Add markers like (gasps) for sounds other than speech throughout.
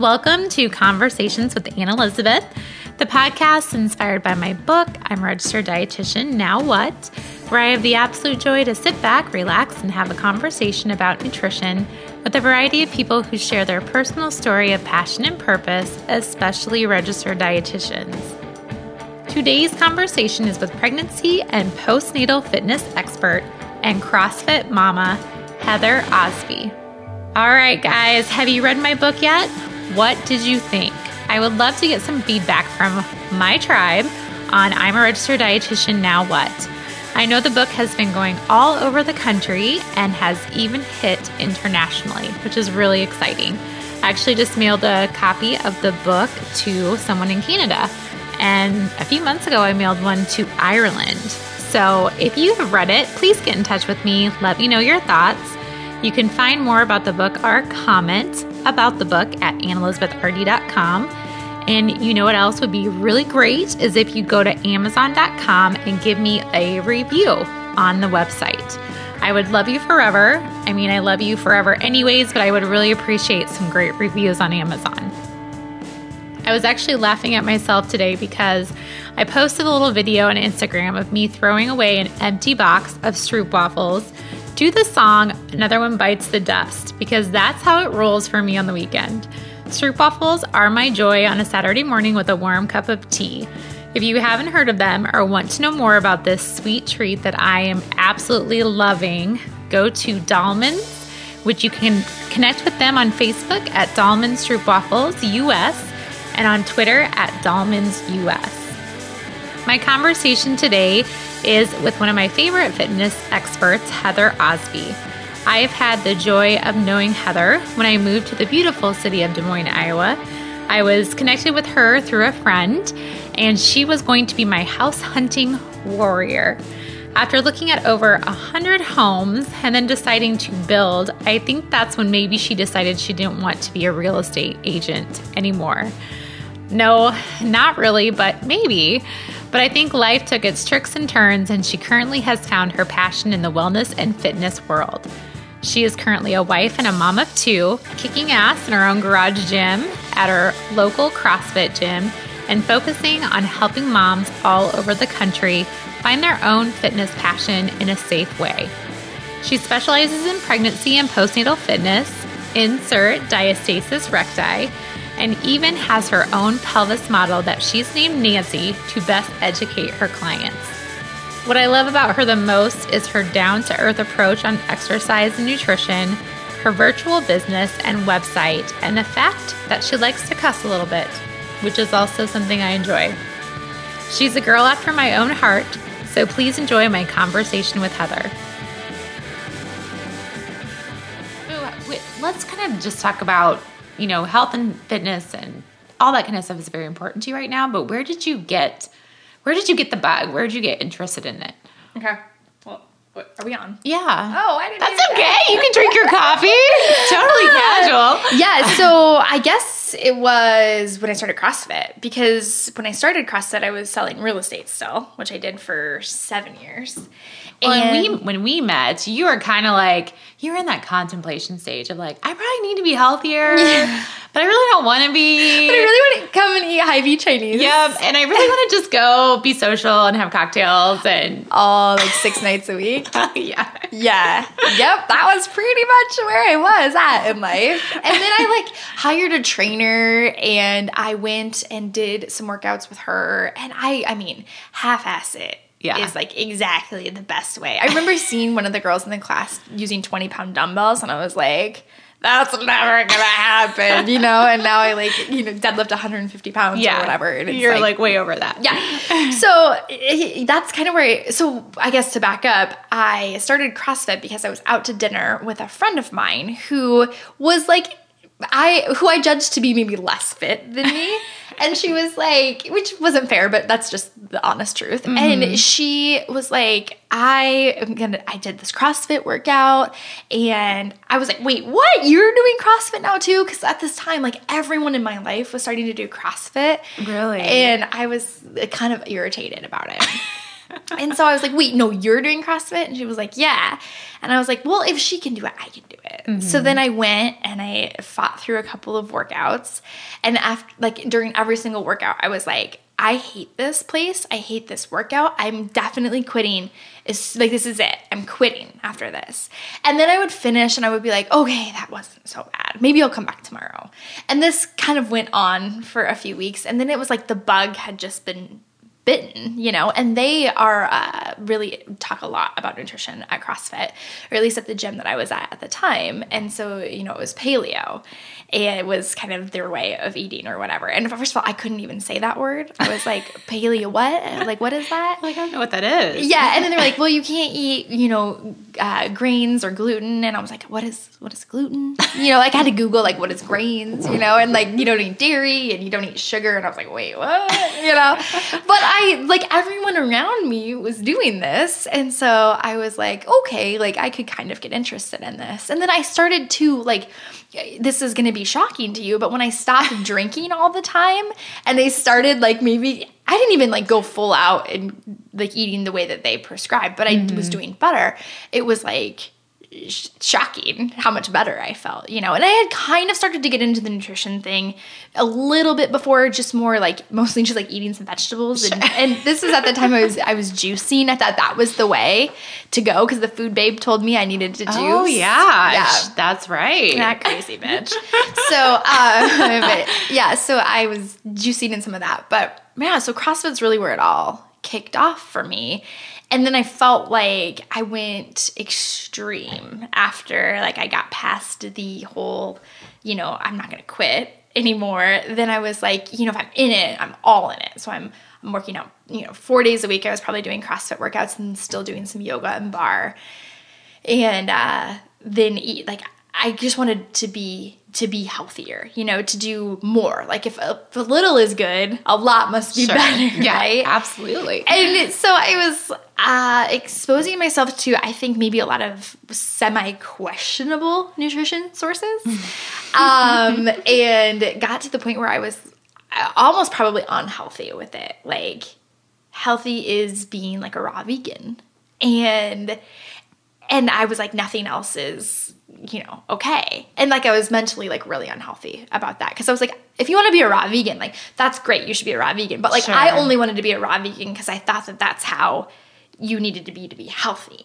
Welcome to Conversations with Anne Elizabeth, the podcast inspired by my book, I'm Registered Dietitian, Now What? Where I have the absolute joy to sit back, relax, and have a conversation about nutrition with a variety of people who share their personal story of passion and purpose, especially registered dietitians. Today's conversation is with pregnancy and postnatal fitness expert and CrossFit mama, Heather Osby. All right, guys, have you read my book yet? What did you think? I would love to get some feedback from my tribe on I'm a registered dietitian, now what? I know the book has been going all over the country and has even hit internationally, which is really exciting. I actually just mailed a copy of the book to someone in Canada. And a few months ago, I mailed one to Ireland. So if you have read it, please get in touch with me. Let me know your thoughts. You can find more about the book or comment about the book at annelizabethrd.com. And you know what else would be really great is if you go to amazon.com and give me a review on the website. I would love you forever. I mean, I love you forever anyways, but I would really appreciate some great reviews on Amazon. I was actually laughing at myself today because I posted a little video on Instagram of me throwing away an empty box of Stroop waffles to the song Another One Bites the Dust because that's how it rolls for me on the weekend. Stroop waffles are my joy on a Saturday morning with a warm cup of tea. If you haven't heard of them or want to know more about this sweet treat that I am absolutely loving, go to Daelmans, which you can connect with them on Facebook at Daelmans Stroop Waffles US and on Twitter at Daelmans US. My conversation today is with one of my favorite fitness experts, Heather Osby. I have had the joy of knowing Heather when I moved to the beautiful city of Des Moines, Iowa. I was connected with her through a friend, and she was going to be my house hunting warrior. After looking at over a hundred homes and then deciding to build, I think that's when maybe she decided she didn't want to be a real estate agent anymore. No, not really, but maybe. But I think life took its tricks and turns, and she currently has found her passion in the wellness and fitness world. She is currently a wife and a mom of two, kicking ass in her own garage gym at her local CrossFit gym, and focusing on helping moms all over the country find their own fitness passion in a safe way. She specializes in pregnancy and postnatal fitness, insert diastasis recti, and even has her own pelvis model that she's named Nancy to best educate her clients. What I love about her the most is her down to earth approach on exercise and nutrition, her virtual business and website, and the fact that she likes to cuss a little bit, which is also something I enjoy. She's a girl after my own heart, so please enjoy my conversation with Heather. Let's kind of just talk about you know, health and fitness and all that kind of stuff is very important to you right now. But where did you get, where did you get the bug? Where did you get interested in it? Okay. Well, what, are we on? Yeah. Oh, I didn't. That's okay. That. You can drink your coffee. (laughs) totally casual. (laughs) Yeah. So I guess it was when I started CrossFit because when I started CrossFit, I was selling real estate still, which I did for seven years. Well, and we when we met, you were kind of like you were in that contemplation stage of like, I probably need to be healthier, (laughs) yeah. but I really don't want to be. But I really want to come and eat Hy-Vee Chinese. Yep, and I really want to just go be social and have cocktails and (laughs) all like six nights a week. (laughs) yeah, yeah, yep. That was pretty much where I was at in life. And then I like hired a trainer and I went and did some workouts with her, and I, I mean, half-ass it yeah. is like exactly the best way. I remember (laughs) seeing one of the girls in the class using 20 pound dumbbells, and I was like, that's never gonna happen, you know. And now I like you know deadlift 150 pounds yeah. or whatever. And You're like, like, way over that. Yeah. (laughs) so it, that's kind of where. I, so I guess to back up, I started CrossFit because I was out to dinner with a friend of mine who was like I who I judged to be maybe less fit than me. (laughs) and she was like, which wasn't fair, but that's just the honest truth. Mm-hmm. And she was like, I am gonna I did this CrossFit workout and I was like, wait, what? You're doing CrossFit now too? Because at this time, like everyone in my life was starting to do CrossFit. Really? And I was kind of irritated about it. (laughs) and so I was like, wait, no, you're doing CrossFit? And she was like, yeah. And I was like, well, if she can do it, I can do CrossFit. So mm-hmm. then I went and I fought through a couple of workouts. And after, like, during every single workout, I was like, I hate this place. I hate this workout. I'm definitely quitting. It's like this is it. I'm quitting after this. And then I would finish and I would be like, okay, that wasn't so bad. Maybe I'll come back tomorrow. And this kind of went on for a few weeks. And then it was like the bug had just been bitten, you know, and they are uh, really talk a lot about nutrition at CrossFit, or at least at the gym that I was at at the time. And so, you know, it was paleo. It was kind of their way of eating or whatever. And first of all, I couldn't even say that word. I was like, (laughs) paleo what? Like, what is that? Like, I don't know what that is. Yeah. And then they're like, (laughs) well, you can't eat, you know, uh, grains or gluten. And I was like, what is, what is gluten? You know, like I had to Google like, what is grains, you know, and like, you don't eat dairy and you don't eat sugar. And I was like, wait, what? You know, (laughs) but I, like everyone around me was doing this. And so I was like, okay, like I could kind of get interested in this. And then I started to like, this is going to be shocking to you, but when I stopped (laughs) drinking all the time and they started like maybe I didn't even like go full out and like eating the way that they prescribed, but I mm-hmm. was doing better. It was like shocking how much better I felt, you know. And I had kind of started to get into the nutrition thing a little bit before, just more like mostly just like eating some vegetables. And, and this is at the time I was I was juicing. I thought that was the way to go because the food babe told me I needed to juice. Oh yeah, yeah, that's right. That crazy bitch. (laughs) so uh, yeah, so I was juicing in some of that, but yeah, so CrossFit's really where it all kicked off for me. And then I felt like I went extreme after like I got past the whole, you know, I'm not going to quit anymore. Then I was like, you know, if I'm in it, I'm all in it. So I'm I'm working out, you know, 4 days a week. I was probably doing CrossFit workouts and still doing some yoga and barre. And uh then eat like I just wanted to be to be healthier, you know, to do more. Like if a, if a little is good, a lot must be sure. better, (laughs) yeah, right? Absolutely. And so I was uh, exposing myself to, I think, maybe a lot of semi questionable nutrition sources, (laughs) um, and got to the point where I was uh, almost probably unhealthy with it. Like healthy is being like a raw vegan, and and I was like nothing else is you know, okay. And like I was mentally like really unhealthy about that because I was like, if you want to be a raw vegan, like that's great, you should be a raw vegan. But like sure. I only wanted to be a raw vegan because I thought that that's how you needed to be to be healthy.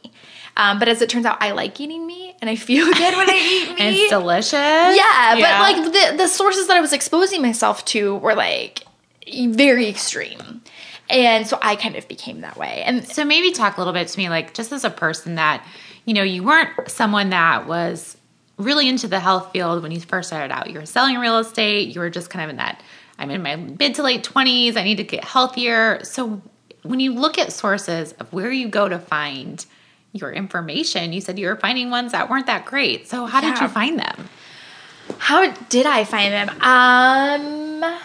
Um, but as it turns out, I like eating meat and I feel good when I eat (laughs) meat. it's delicious. Yeah, yeah, but like the the sources that I was exposing myself to were like very extreme. And so I kind of became that way. And so maybe talk a little bit to me, like just as a person that you know, you weren't someone that was really into the health field when you first started out. You were selling real estate, you were just kind of in that I'm in my mid to late 20s, I need to get healthier. So when you look at sources of where you go to find your information, you said you were finding ones that weren't that great. So how yeah. did you find them? How did I find them? Um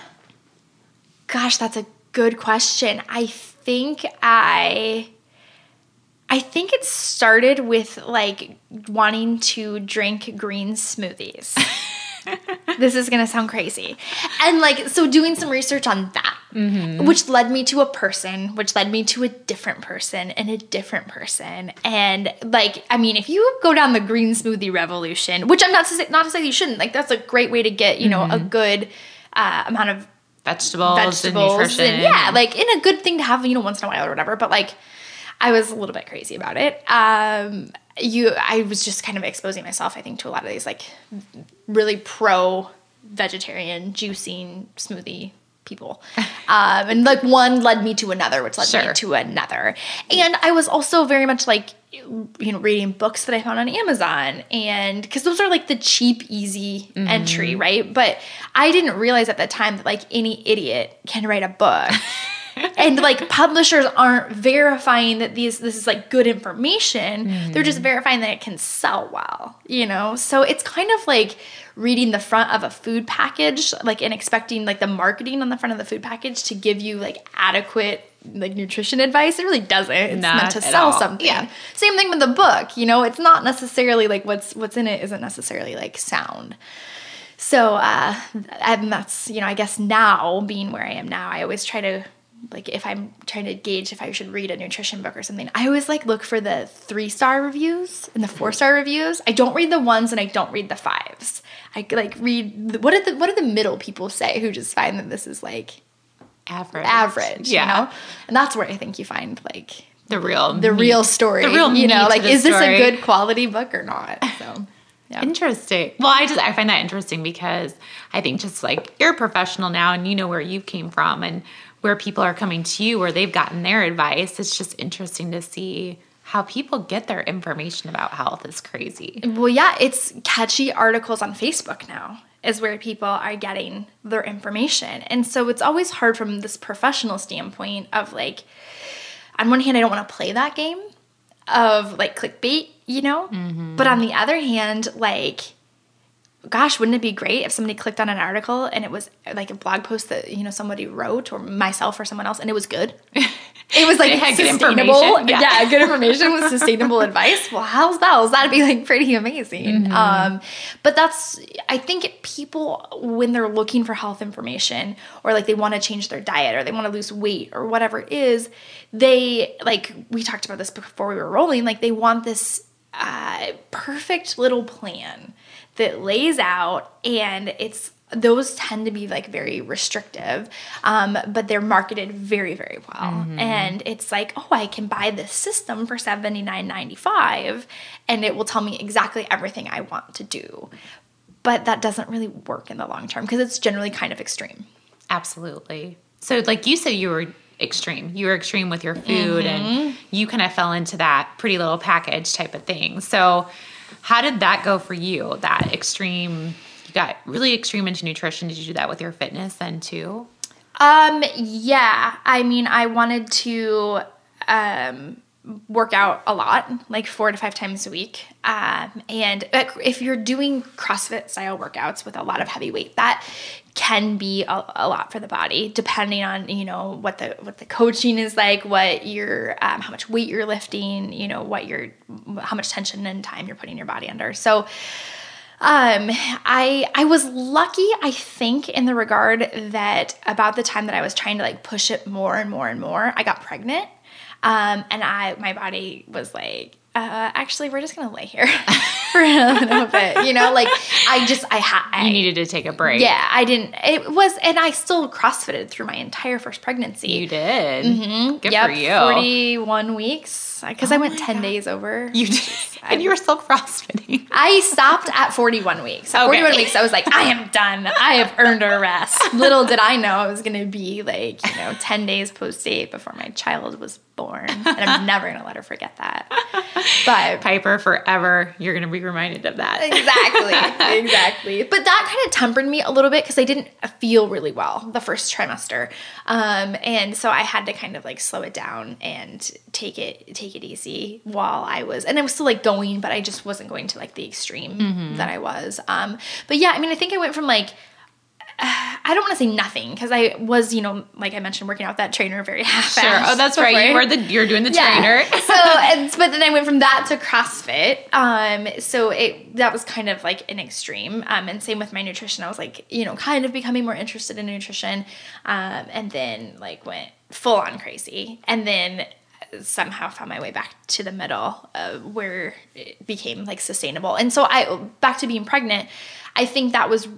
gosh, that's a good question. I think I I think it started with like wanting to drink green smoothies. (laughs) this is gonna sound crazy. And like, so doing some research on that, mm-hmm. which led me to a person, which led me to a different person and a different person. And like, I mean, if you go down the green smoothie revolution, which I'm not to say, not to say you shouldn't, like, that's a great way to get, you know, mm-hmm. a good uh, amount of vegetables, vegetables and nutrition. And yeah, like, in a good thing to have, you know, once in a while or whatever. But like, I was a little bit crazy about it. Um, you, I was just kind of exposing myself, I think, to a lot of these like really pro vegetarian juicing smoothie people. (laughs) Um, and like one led me to another, which led sure. me to another. And I was also very much like, you know, reading books that I found on Amazon. And because those are like the cheap, easy mm-hmm. entry, right? But I didn't realize at the time that like any idiot can write a book. (laughs) and like publishers aren't verifying that these this is like good information. Mm-hmm. They're just verifying that it can sell well, you know? So it's kind of like reading the front of a food package, like and expecting like the marketing on the front of the food package to give you like adequate like nutrition advice. It really doesn't. It's not meant to sell all. something. Yeah. Same thing with the book. You know, it's not necessarily like what's what's in it isn't necessarily like sound. So uh and that's, you know, I guess now being where I am now, I always try to like if I'm trying to gauge if I should read a nutrition book or something, I always like look for the three star reviews and the mm-hmm. four star reviews. I don't read the ones and I don't read the fives. I like read the, what did the what do the middle people say who just find that this is like Average. average, Yeah. you know? And that's where I think you find like The real. the meat. real story. The real you know, like is this story. a good quality book or not? (laughs) So yeah. Interesting. Well, I just I find that interesting because I think just like you're a professional now and you know where you came from and where people are coming to you where they've gotten their advice. It's just interesting to see how people get their information about health is crazy. Well, yeah, it's catchy articles on Facebook now is where people are getting their information. And so it's always hard from this professional standpoint of like, on one hand, I don't want to play that game of like clickbait, you know? Mm-hmm. But on the other hand, like, gosh, wouldn't it be great if somebody clicked on an article and it was like a blog post that, you know, somebody wrote or myself or someone else and it was good? (laughs) It was like It had good sustainable. information, Yeah. yeah. good (laughs) information with sustainable advice. Well, how's bells? That'd be like pretty amazing. Um, but that's, I think people, when they're looking for health information or like they want to change their diet or they want to lose weight or whatever it is, they, like we talked about this before we were rolling, like they want this uh, perfect little plan that lays out and it's those tend to be like very restrictive um, but they're marketed very very well and it's like oh i can buy this system for $79.95 and it will tell me exactly everything i want to do but that doesn't really work in the long term because it's generally kind of extreme Absolutely. So, like you said, you were extreme. You were extreme with your food, and you kind of fell into that pretty little package type of thing. So, how did that go for you? That extreme, you got really extreme into nutrition. Did you do that with your fitness then too? Um, yeah. I mean, I wanted to um, work out a lot, like four to five times a week. Um, and if you're doing CrossFit style workouts with a lot of heavy weight, that can be a, a lot for the body, depending on you know what the what the coaching is like, what your um, how much weight you're lifting, you know what your how much tension and time you're putting your body under. So um, I I was lucky, I think, in the regard that about the time that I was trying to like push it more and more and more, I got pregnant. Um, and I my body was like, uh, actually, we're just gonna lay here (laughs) for a little bit, you know. Like I just I had You needed to take a break. yeah, I didn't. It was, and I still CrossFitted through my entire first pregnancy. You did. Mm-hmm. Good yep, for you. forty-one weeks because I went ten days over. You did. (laughs) and you were still crossfitting. I stopped at 41 weeks. At Okay. 41 weeks, I was like, I am done. I have earned a rest. Little did I know I was going to be like, you know, 10 days post date before my child was born. And I'm never going to let her forget that. But Piper forever. You're going to be reminded of that. exactly, (laughs) exactly. But that kind of tempered me a little bit because I didn't feel really well the first trimester, um, and so I had to kind of like slow it down and take it take it easy while I was, and I was still like going, but I just wasn't going to like the extreme that I was. Um, but yeah, I mean, I think I went from like. (sighs) I don't want to say nothing because I was, you know, like I mentioned, working out that trainer very (laughs) half Sure. Oh, that's right. You were the you're doing the trainer. (laughs) so, and, but then I went from that to CrossFit. Um, so it that was kind of like an extreme. Um, and same with my nutrition. I was like, you know, kind of becoming more interested in nutrition. Um, and then like went full on crazy. And then somehow found my way back to the middle uh, where it became like sustainable. And so I back to being pregnant. I think that was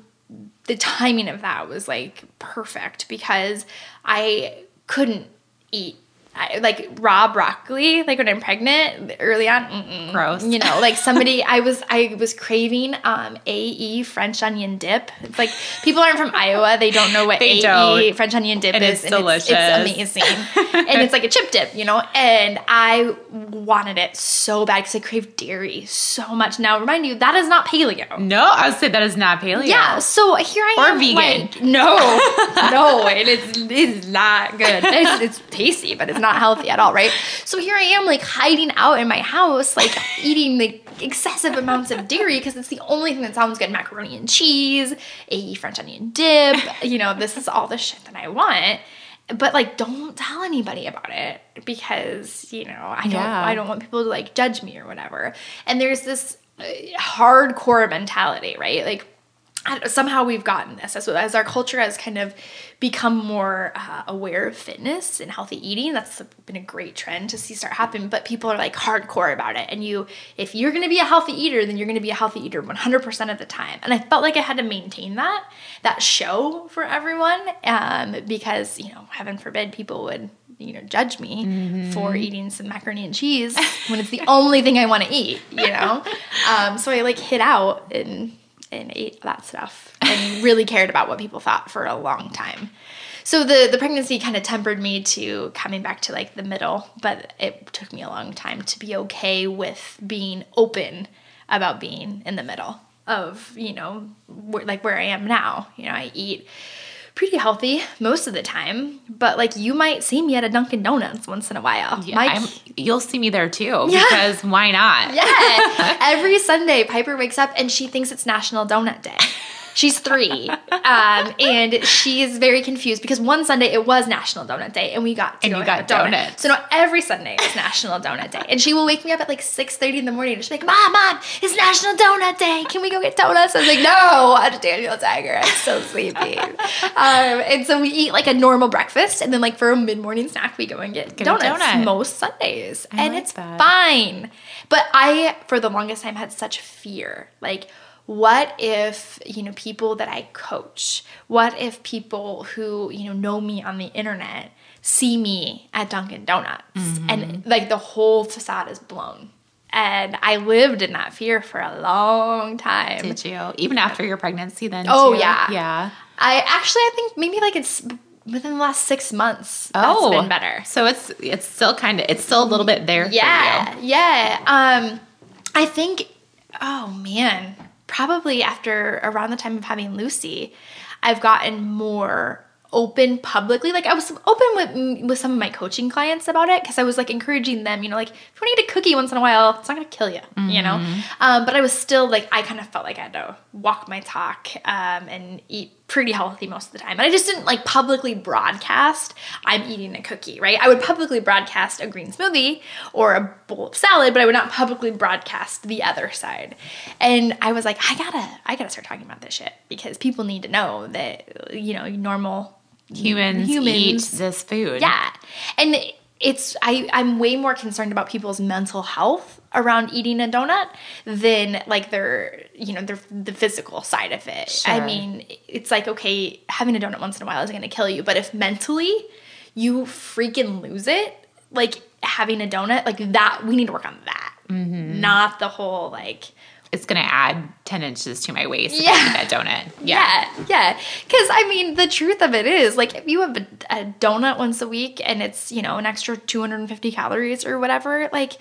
the timing of that was like perfect because I couldn't eat I, like raw broccoli like when I'm pregnant early on. Gross. you know like somebody I was I was craving um AE French onion dip it's like people aren't from Iowa they don't know what They AE don't. French onion dip And is it's and it's, delicious. it's amazing and it's like a chip dip you know and I wanted it so bad because I crave dairy so much now remind you that is not paleo No, I would say that is not paleo. yeah, so here I Or am. vegan. Like, no, no, it is, it is not good. It's, it's tasty, but it's not healthy at all, right? So here I am, like hiding out in my house, like eating like excessive amounts of dairy because it's the only thing that sounds good: macaroni and cheese, a French onion dip. You know, this is all the shit that I want. But like, don't tell anybody about it because you know I don't. Yeah. I don't want people to like judge me or whatever. And there's this uh, hardcore mentality, right? Like somehow we've gotten this as, as our culture has kind of become more uh, aware of fitness and healthy eating that's been a great trend to see start happening but people are like hardcore about it. And you if you're going to be a healthy eater then you're going to be a healthy eater 100% of the time. And i felt like i had to maintain that that show for everyone um, because you know heaven forbid people would you know judge me mm-hmm. for eating some macaroni and cheese when it's the only thing i want to eat you know? (laughs) Um, so i like hit out and and ate that stuff and (laughs) really cared about what people thought for a long time. So the the pregnancy kind of tempered me to coming back to like the middle, but it took me a long time to be okay with being open about being in the middle of, you know, like where I am now. You know, I eat pretty healthy most of the time, but like you might see me at a Dunkin' Donuts once in a while. Yeah, Mike, you'll see me there too yeah. because why not? Yeah. (laughs) Every Sunday, Piper wakes up and she thinks it's National Donut Day. She's three, um, and she is very confused because one Sunday it was National Donut Day, and we got and you got donuts. So now every Sunday is National Donut Day, and she will wake me up at like six thirty in the morning, and she's like, "Mom, mom, it's National Donut Day. Can we go get donuts?" I was like, "No, watch Daniel Tiger. I'm so sleepy." um, and so we eat like a normal breakfast, and then like for a mid morning snack, we go and get, get donuts donut. most Sundays, I and like it's that. fine. But I, for the longest time, had such fear, like what if you know people that i coach what if people who you know know me on the internet see me at dunkin donuts? Mm-hmm. and like the whole facade is blown. And i lived in that fear for a long time. Did you? Even after your pregnancy then oh too? yeah. Yeah. I actually i think maybe like it's within the last six months oh. that's been better. So it's it's still kind of it's still a little bit there yeah yeah. Um i think oh man probably after around the time of having Lucy, I've gotten more open publicly. Like I was open with with some of my coaching clients about it because I was like encouraging them. You know, like if you want to eat a cookie once in a while, it's not gonna kill you. Mm-hmm. You know, mm-hmm. um, but I was still like I kind of felt like I had to walk my talk um, and eat pretty healthy most of the time. And I just didn't like publicly broadcast I'm eating a cookie, right? I would publicly broadcast a green smoothie or a bowl of salad, but I would not publicly broadcast the other side. And I was like, I gotta, I gotta start talking about this shit because people need to know that you know normal humans, humans eat this food. Yeah. And it's I, I'm way more concerned about people's mental health around eating a donut than like their you know their the physical side of it. Sure. I mean, it's like okay, having a donut once in a while is going to kill you, but if mentally you freaking lose it, like having a donut, like that, we need to work on that, mm-hmm. not the whole like it's going to add 10 inches to my waist yeah. that donut. (laughs) Yeah. Yeah. Because, yeah. I mean, the truth of it is, like, if you have a, a, donut once a week and it's, you know, an extra 250 calories or whatever, like,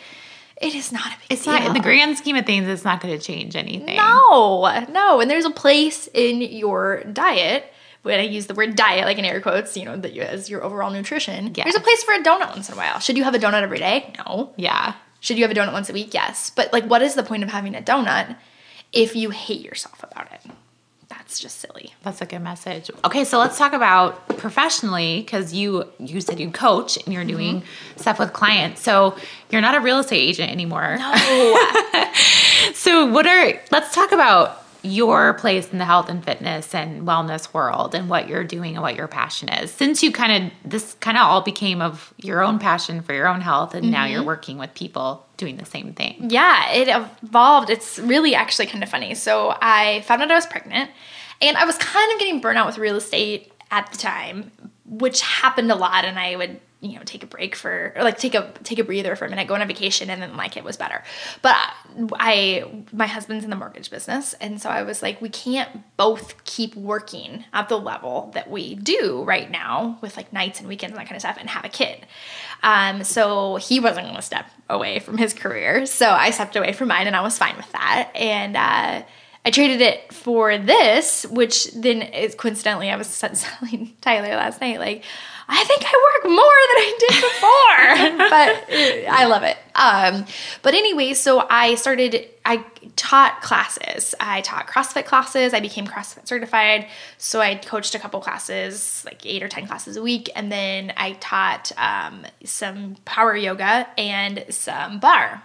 it is not a big it's deal. not in the grand scheme of things it's not going to change anything no no and there's a place in your diet when I use the word diet, like in air quotes, you know, that you, as your overall nutrition, yes. there's a place for a donut once in a while. Should you have a donut every day? No. Yeah. Should you have a donut once a week? Yes. But like, what is the point of having a donut if you hate yourself about it? That's just silly. That's a good message. Okay, so let's talk about professionally because you you said you coach and you're doing mm-hmm. stuff with clients. So you're not a real estate agent anymore. No. (laughs) so what are let's talk about your place in the health and fitness and wellness world and what you're doing and what your passion is. Since you kind of this kind of all became of your own passion for your own health and mm-hmm. now you're mm-hmm. working with people doing the same thing. Yeah, it evolved. It's really actually kind of funny. So I found out I was pregnant and I was kind of getting burnout with real estate at the time, which happened a lot and I would you know take a break for or like take a take a breather for a minute go on a vacation and then like it was better. But i my husband's in the mortgage business and so i was like we can't both keep working at the level that we do right now with like nights and weekends and that kind of stuff and have a kid. Um, so he wasn't going to step away from his career so i stepped away from mine and i was fine with that. And uh, I traded it for this, which then is coincidentally I was (laughs) telling Tyler last night, like, I think I work more than I did before, (laughs) but I love it. Um, but anyway, so I started, I taught classes. I taught CrossFit classes. I became CrossFit certified. So I coached a couple classes, like eight or 10 classes a week. And then I taught um, some power yoga and some barre.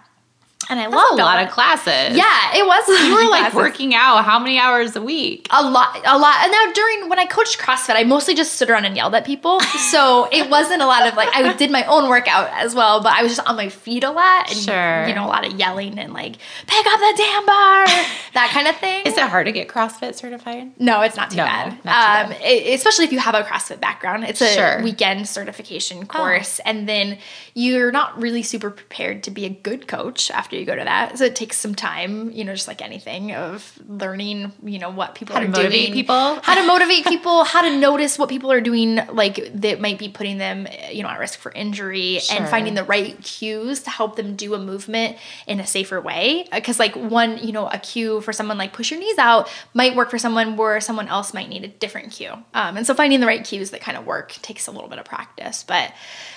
And I loved a lot of classes. Yeah, it was. You were like working out how many hours a week? a lot, a lot. And now during when I coached CrossFit, I mostly just stood around and yelled at people. (laughs) So it wasn't a lot of like I did my own workout as well, but I was just on my feet a lot and Sure. you know a lot of yelling and like pick up the damn bar, (laughs) that kind of thing. Is it hard to get CrossFit certified? No, it's not too No, bad. not um, e- especially if you have a CrossFit background. It's a Sure. Oh. weekend certification course, and then you're not really super prepared to be a good coach after you go to that. So it takes some time, you know, just like anything of learning, you know, what people How are to motivate doing, people. how to motivate people, how to notice what people are doing, like that might be putting them, you know, at risk for injury, Sure. and finding the right cues to help them do a movement in a safer way. Because like one, you know, a cue for someone like push your knees out might work for someone where someone else might need a different cue. Um, and so finding the right cues that kind of work takes a little bit of practice. But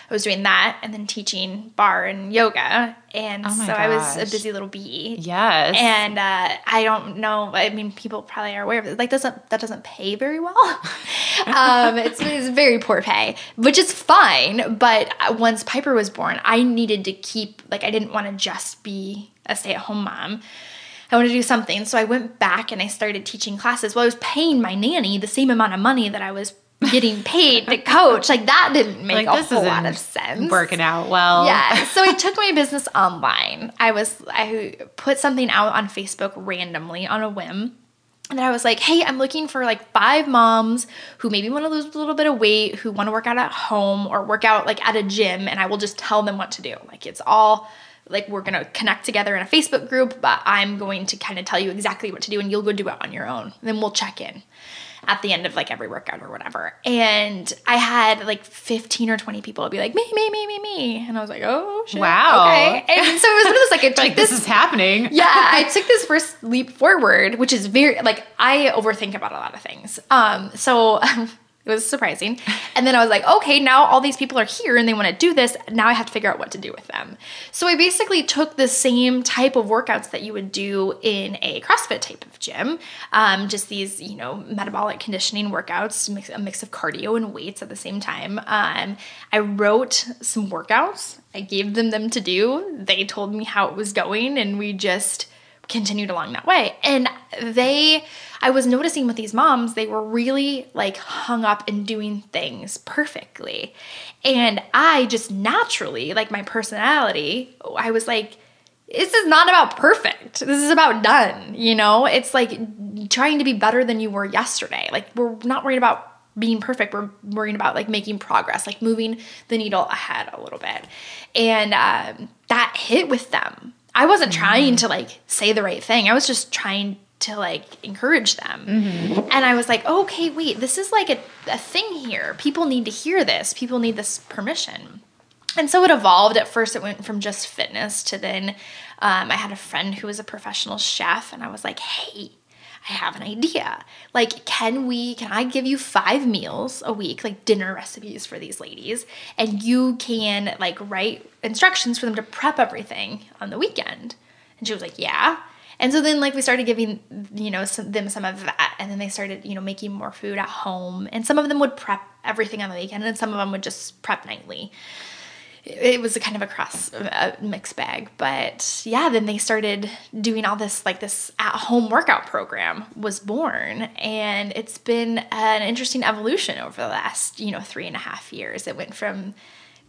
I was doing that and then teaching barre and yoga, and Oh so I was a busy little bee. Yes. And uh, I don't know. I mean, people probably are aware of it. Like, doesn't that doesn't pay very well? (laughs) um, it's, it's very poor pay, which is fine. But once Piper was born, I needed to keep like I didn't want to just be a stay at home mom. I wanted to do something, so I went back and I started teaching classes. Well, I was paying my nanny the same amount of money that I was getting (laughs) paid to coach. Like that didn't make like a whole lot of sense working out well. yeah (laughs) so i took my business online i was i put something out on facebook randomly on a whim and I was like, hey, I'm looking for like five moms who maybe want to lose a little bit of weight, who want to work out at home or work out like at a gym, and I will just tell them what to do. Like it's all like we're gonna connect together in a Facebook group, but I'm going to kind of tell you exactly what to do, and you'll go do it on your own. then we'll check in at the end of like every workout or whatever. And I had like 15 or 20 people be like, me, me, me, me, me. And I was like, oh, shit. Wow. Okay. And so it was one of those like, I (laughs) took Like this is happening. (laughs) yeah, I (laughs) took this first leap forward, which is very like I overthink about a lot of things. Um, so was surprising. And then I was like, okay, now all these people are here and they want to do this. Now I have to figure out what to do with them. So I basically took the same type of workouts that you would do in a CrossFit type of gym, um, just these you know metabolic conditioning workouts, a mix of cardio and weights at the same time. Um, I wrote some workouts. I gave them them to do. They told me how it was going, and we just continued along that way. And they, I was noticing with these moms, they were really like hung up in doing things perfectly. And I just naturally, like my personality, I was like, this is not about perfect. This is about done. You know, it's like trying to be better than you were yesterday. Like, we're not worried about being perfect. We're worrying about like making progress, like moving the needle ahead a little bit. And um, that hit with them. I wasn't trying to like say the right thing. I was just trying to like encourage them. And I was like, okay, wait, this is like a, a thing here. People need to hear this. People need this permission. And so it evolved. At first, it went from just fitness to then um, I had a friend who was a professional chef, and I was like, hey, I have an idea. Like, can we, can I give you five meals a week, like dinner recipes for these ladies, and you can like write instructions for them to prep everything on the weekend? And she was like, yeah. And so then like we started giving, you know, some, them some of that. And then they started, you know, making more food at home. And some of them would prep everything on the weekend, and some of them would just prep nightly. It was a kind of a cross a uh, mixed bag. But yeah then they started doing all this like this at home workout program was born. And it's been an interesting evolution over the last you know three and a half years. It went from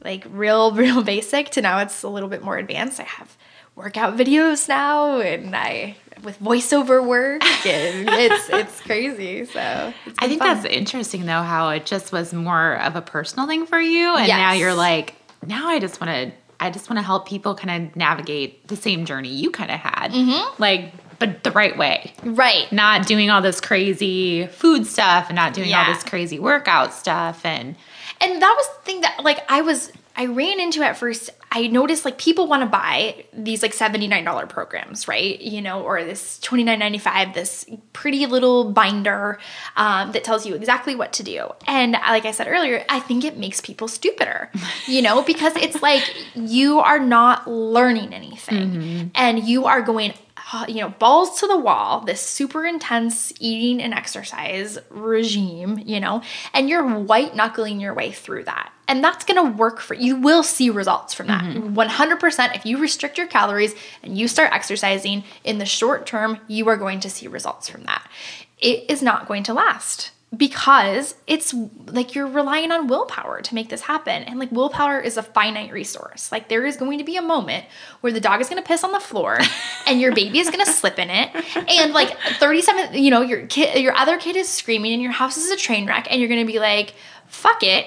like real (laughs) real basic to now it's a little bit more advanced. I have workout videos now and i with voiceover work and (laughs) it's it's crazy so it's I think fun. that's interesting though how it just was more of a personal thing for you and Yes. now you're like now I just want to I just want to help people kind of navigate the same journey you kind of had. Mm-hmm. Like but the right way. right Not doing all this crazy food stuff and not doing all this crazy workout stuff and and that was the thing that like I was I ran into at first. I noticed like people want to buy these like seventy nine dollar programs, right? You know, or this twenty nine ninety five, this pretty little binder um, that tells you exactly what to do. And like I said earlier, I think it makes people stupider, you know, because it's like you are not learning anything, (laughs) and you are going uh, you know, balls to the wall, this super intense eating and exercise regime, you know, and you're white knuckling your way through that. And that's going to work for you. will see results from that. Mm-hmm. 100% if you restrict your calories and you start exercising in the short term, you are going to see results from that. It is not going to last because it's like you're relying on willpower to make this happen. And like willpower is a finite resource. Like there is going to be a moment where the dog is going to piss on the floor (laughs) and your baby is going to slip in it. And like 37, you know, your kid, your other kid is screaming and your house is a train wreck and you're going to be like, fuck it.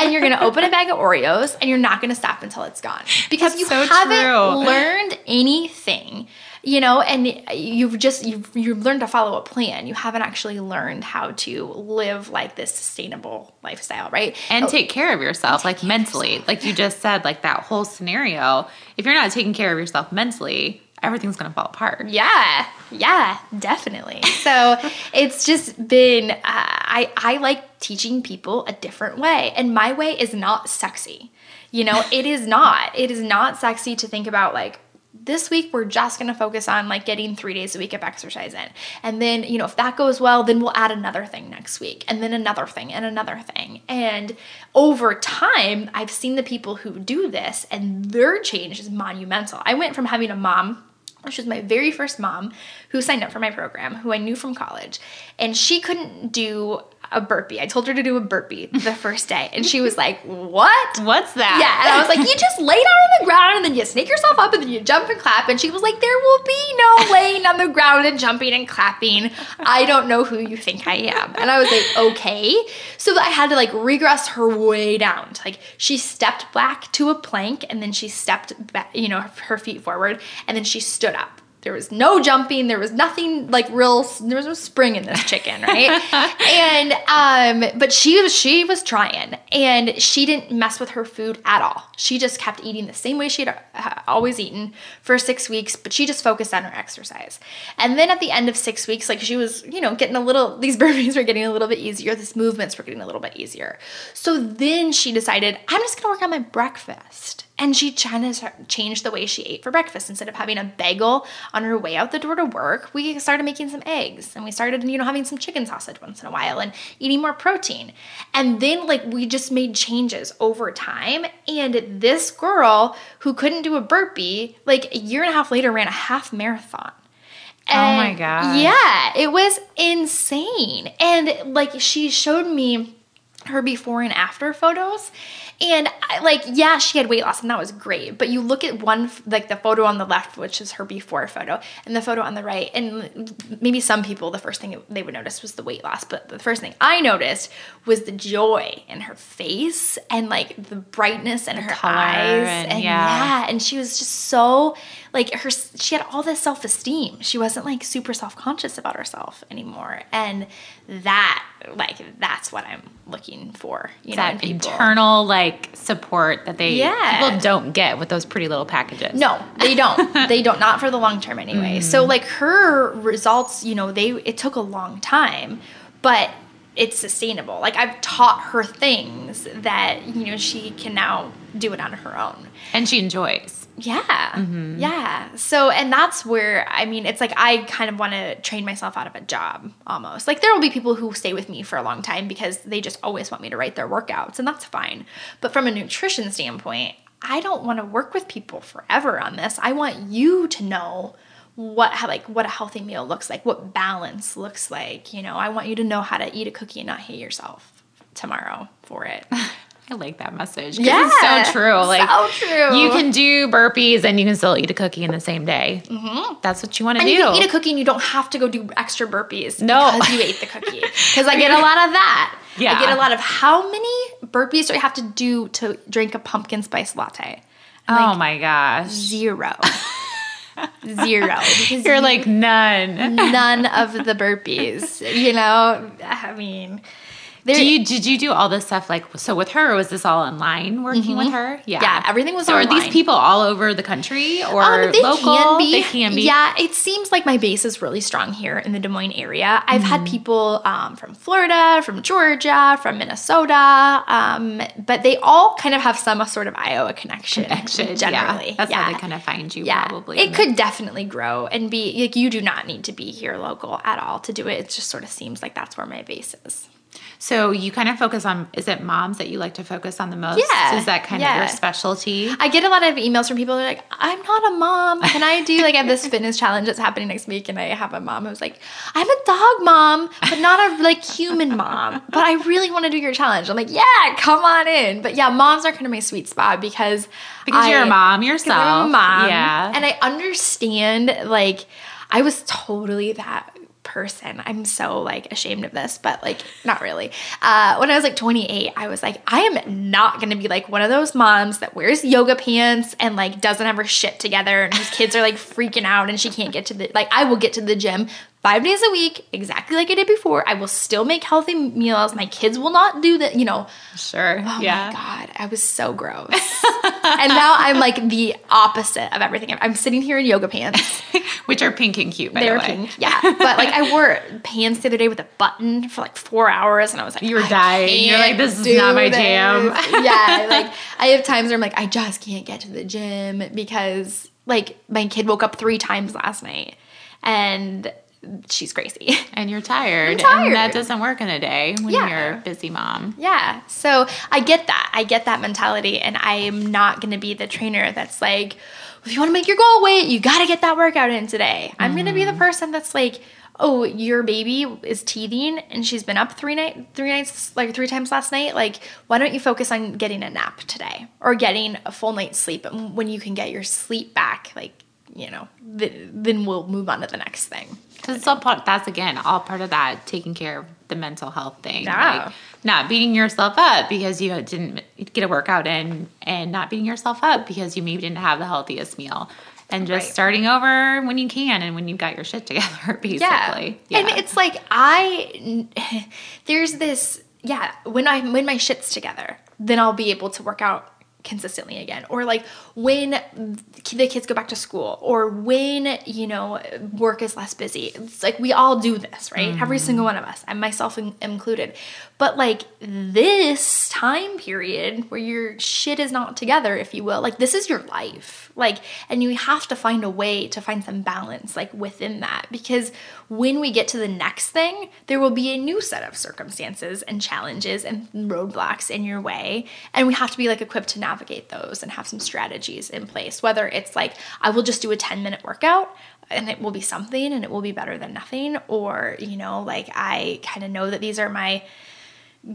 And you're gonna open a bag of Oreos and you're not gonna stop until it's gone (laughs) because That's you so haven't true. learned anything you know and you've just you've, you've learned to follow a plan. You haven't actually learned how to live like this sustainable lifestyle right? And take care of yourself like mentally. Like you just said like that whole scenario if you're not taking care of yourself mentally everything's gonna fall apart. Yeah. Yeah definitely. So (laughs) it's just been uh, i i like teaching people a different way and my way is not sexy. You know it is not. It is not sexy to think about like this week we're just going to focus on like getting three days a week of exercise in and then you know if that goes well then we'll add another thing next week and then another thing and another thing and over time i've seen the people who do this and their change is monumental i went from having a mom which was my very first mom who signed up for my program, who I knew from college. And she couldn't do a burpee. I told her to do a burpee the first day. And she was like, What? what's that Yeah. And I was like, You just lay down on the ground and then you snake yourself up and then you jump and clap. And she was like, There will be no laying on the ground and jumping and clapping. I don't know who you think I am. And I was like, Okay. So I had to like regress her way down. Like she stepped back to a plank and then she stepped back, you know, her feet forward and then she stood up. There was no jumping. There was nothing like real. There was no spring in this chicken, right? (laughs) and um, but she was she was trying, and she didn't mess with her food at all. She just kept eating the same way she had uh, always eaten for six weeks, but she just focused on her exercise. And then at the end of six weeks, like she was, you know, getting a little. (laughs) These burpees were getting a little bit easier. These movements were getting a little bit easier. So then she decided, I'm just gonna work on my breakfast. And she kind of changed the way she ate for breakfast. Instead of having a bagel on her way out the door to work, we started making some eggs and we started, you know, having some chicken sausage once in a while and eating more protein. And then, like, we just made changes over time. And this girl who couldn't do a burpee, like, a year and a half later, ran a half marathon. Oh my And, gosh. Yeah, it was insane. And like she showed me her before and after photos. And I, like, yeah, she had weight loss and that was great. But you look at one, like the photo on the left, which is her before photo, and the photo on the right, and maybe some people, the first thing they would notice was the weight loss. But the first thing I noticed was the joy in her face and like the brightness in her eyes. and- And, yeah. yeah, and she was just so like her she had all this self-esteem she wasn't like super self-conscious about herself anymore and that like that's what i'm looking for you know that people. internal like support that they Yeah. people don't get with those pretty little packages. no they don't (laughs) they don't not for the long term anyway so mm-hmm. like her results you know they it took a long time but it's sustainable like i've taught her things that you know she can now do it on her own and she enjoys. Yeah. Mm-hmm. Yeah. So, and that's where, I mean, it's like I kind of want to train myself out of a job almost. Like, there will be people who stay with me for a long time because they just always want me to write their workouts, and that's fine. But from a nutrition standpoint, I don't want to work with people forever on this. I want you to know what like what a healthy meal looks like, what balance looks like. You know, I want you to know how to eat a cookie and not hate yourself tomorrow for it. (laughs) I like that message. Yeah. it's so true. Like So true. you can do burpees and you can still eat a cookie in the same day. Mm-hmm. That's what you want to do. you can eat a cookie and you don't have to go do extra burpees No. because you ate the cookie. (laughs) Because I get a lot of that. Yeah. I get a lot of how many burpees do I have to do to drink a pumpkin spice latte? I'm oh like, my gosh. Zero. (laughs) Zero. Because You're you- like none. none of the burpees. You know, I mean, there, Do you did you do all this stuff like so with her? Was this all online working with her? Mm-hmm. Yeah, everything was So are these people all over the country or Um, they local? can be. They can be. Yeah, it seems like my base is really strong here in the Des Moines area. I've Mm-hmm. had people um, from Florida, from Georgia, from Minnesota, um, but they all kind of have some sort of Iowa connection. Connection, generally. Yeah. That's yeah. how they kind of find you yeah, probably. it could definitely grow and be like you do not need to be here local at all to do it. It just sort of seems like that's where my base is. So you kind of focus on is it moms that you like to focus on the most? Yeah, Is that kind yeah. of your specialty? I get a lot of emails from people who are like, I'm not a mom. Can I do like I have this fitness challenge that's happening next week and I have a mom who's like, I'm a dog mom, but not a like human mom. But I really want to do your challenge. I'm like, yeah, come on in. But yeah, moms are kind of my sweet spot because Because I- you're a mom yourself. I'm a mom. Yeah. And I understand like I was totally that person. I'm so like ashamed of this, but like not really. Uh, when I was like 28, I was like, I am not gonna be like one of those moms that wears yoga pants and like doesn't have her shit together and whose kids are like freaking out and she can't get to the like I will get to the gym five days a week, exactly like I did before. I will still make healthy meals. My kids will not do that, you know. sure. Oh yeah. my god, I was so gross. (laughs) and now I'm like the opposite of everything. I'm sitting here in yoga pants. (laughs) Which are pink and cute, by They the way. pink, yeah. But like I wore pants the other day with a button for like four hours, and I was like, You were dying. You're like, this is not my jam. (laughs) yeah, like I have times where I'm like, I just can't get to the gym because like my kid woke up three times last night, and she's crazy. (laughs) And you're tired. Tired. And that doesn't work in a day when Yeah. you're a busy mom. Yeah. So I get that. I get that mentality. And I am not going to be the trainer that's like, if you want to make your goal weight, you got to get that workout in today. I'm going to be the mm-hmm. person that's like, oh, your baby is teething and she's been up three night, three nights, like three times last night. Like, why don't you focus on getting a nap today or getting a full night's sleep? And when you can get your sleep back, like, you know, th- then we'll move on to the next thing. Because it's all part, that's again all part of that taking care of the mental health thing. Yeah. Like not beating yourself up because you didn't get a workout in and not beating yourself up because you maybe didn't have the healthiest meal. And just Right. starting over when you can and when you've got your shit together, (laughs) basically. Yeah. And it's like I (laughs) there's this yeah, when I when my shit's together, then I'll be able to work out consistently again. Or like when the kids go back to school or when you know work is less busy. It's like we all do this right? Every single mm. one of us and myself in- included but like this time period where your shit is not together if you will like this is your life. Like and you have to find a way to find some balance like within that. Because when we get to the next thing there will be a new set of circumstances and challenges and roadblocks in your way. And we have to be like equipped to navigate those and have some strategies in place. Whether it's like i will just do a 10 minute workout and it will be something and it will be better than nothing. Or you know like i kind of know that these are my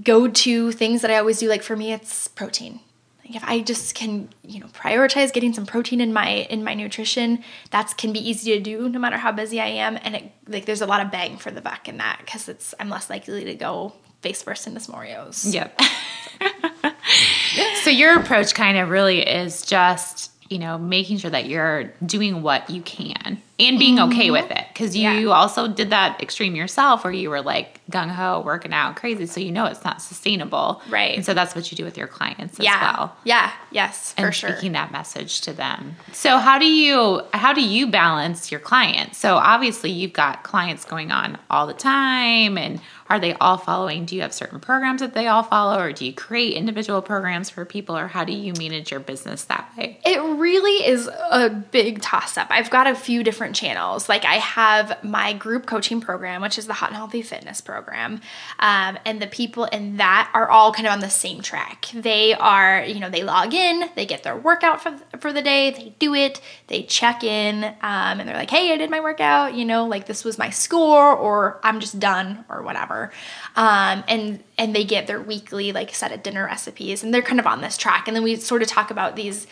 go-to things that I always do. Like for me, it's protein. Like if I just can, you know, prioritize getting some protein in my in my nutrition, that can be easy to do no matter how busy I am. And it like there's a lot of bang for the buck in that because it's I'm less likely to go face first into some Oreos. Yep. (laughs) so your approach kind of really is just, you know, making sure that you're doing what you can and being okay mm-hmm. with it. Because you Yeah. also did that extreme yourself where you were like gung ho, working out crazy. So you know it's not sustainable. Right. And so that's what you do with your clients as Yeah. well. Yeah. Yes. For and sure. speaking that message to them. So how do you how do you balance your clients? So obviously you've got clients going on all the time and are they all following? Do you have certain programs that they all follow or do you create individual programs for people or how do you manage your business that way? It really is a big toss up. I've got a few different channels. Like I have my group coaching program, which is the Hot and Healthy Fitness program, um, and the people in that are all kind of on the same track. They are, you know, they log in, they get their workout for for the day, they do it, they check in, um, and they're like, "Hey, I did my workout," you know, like this was my score, or I'm just done, or whatever. Um, and and they get their weekly like set of dinner recipes, and they're kind of on this track. And then we sort of talk about these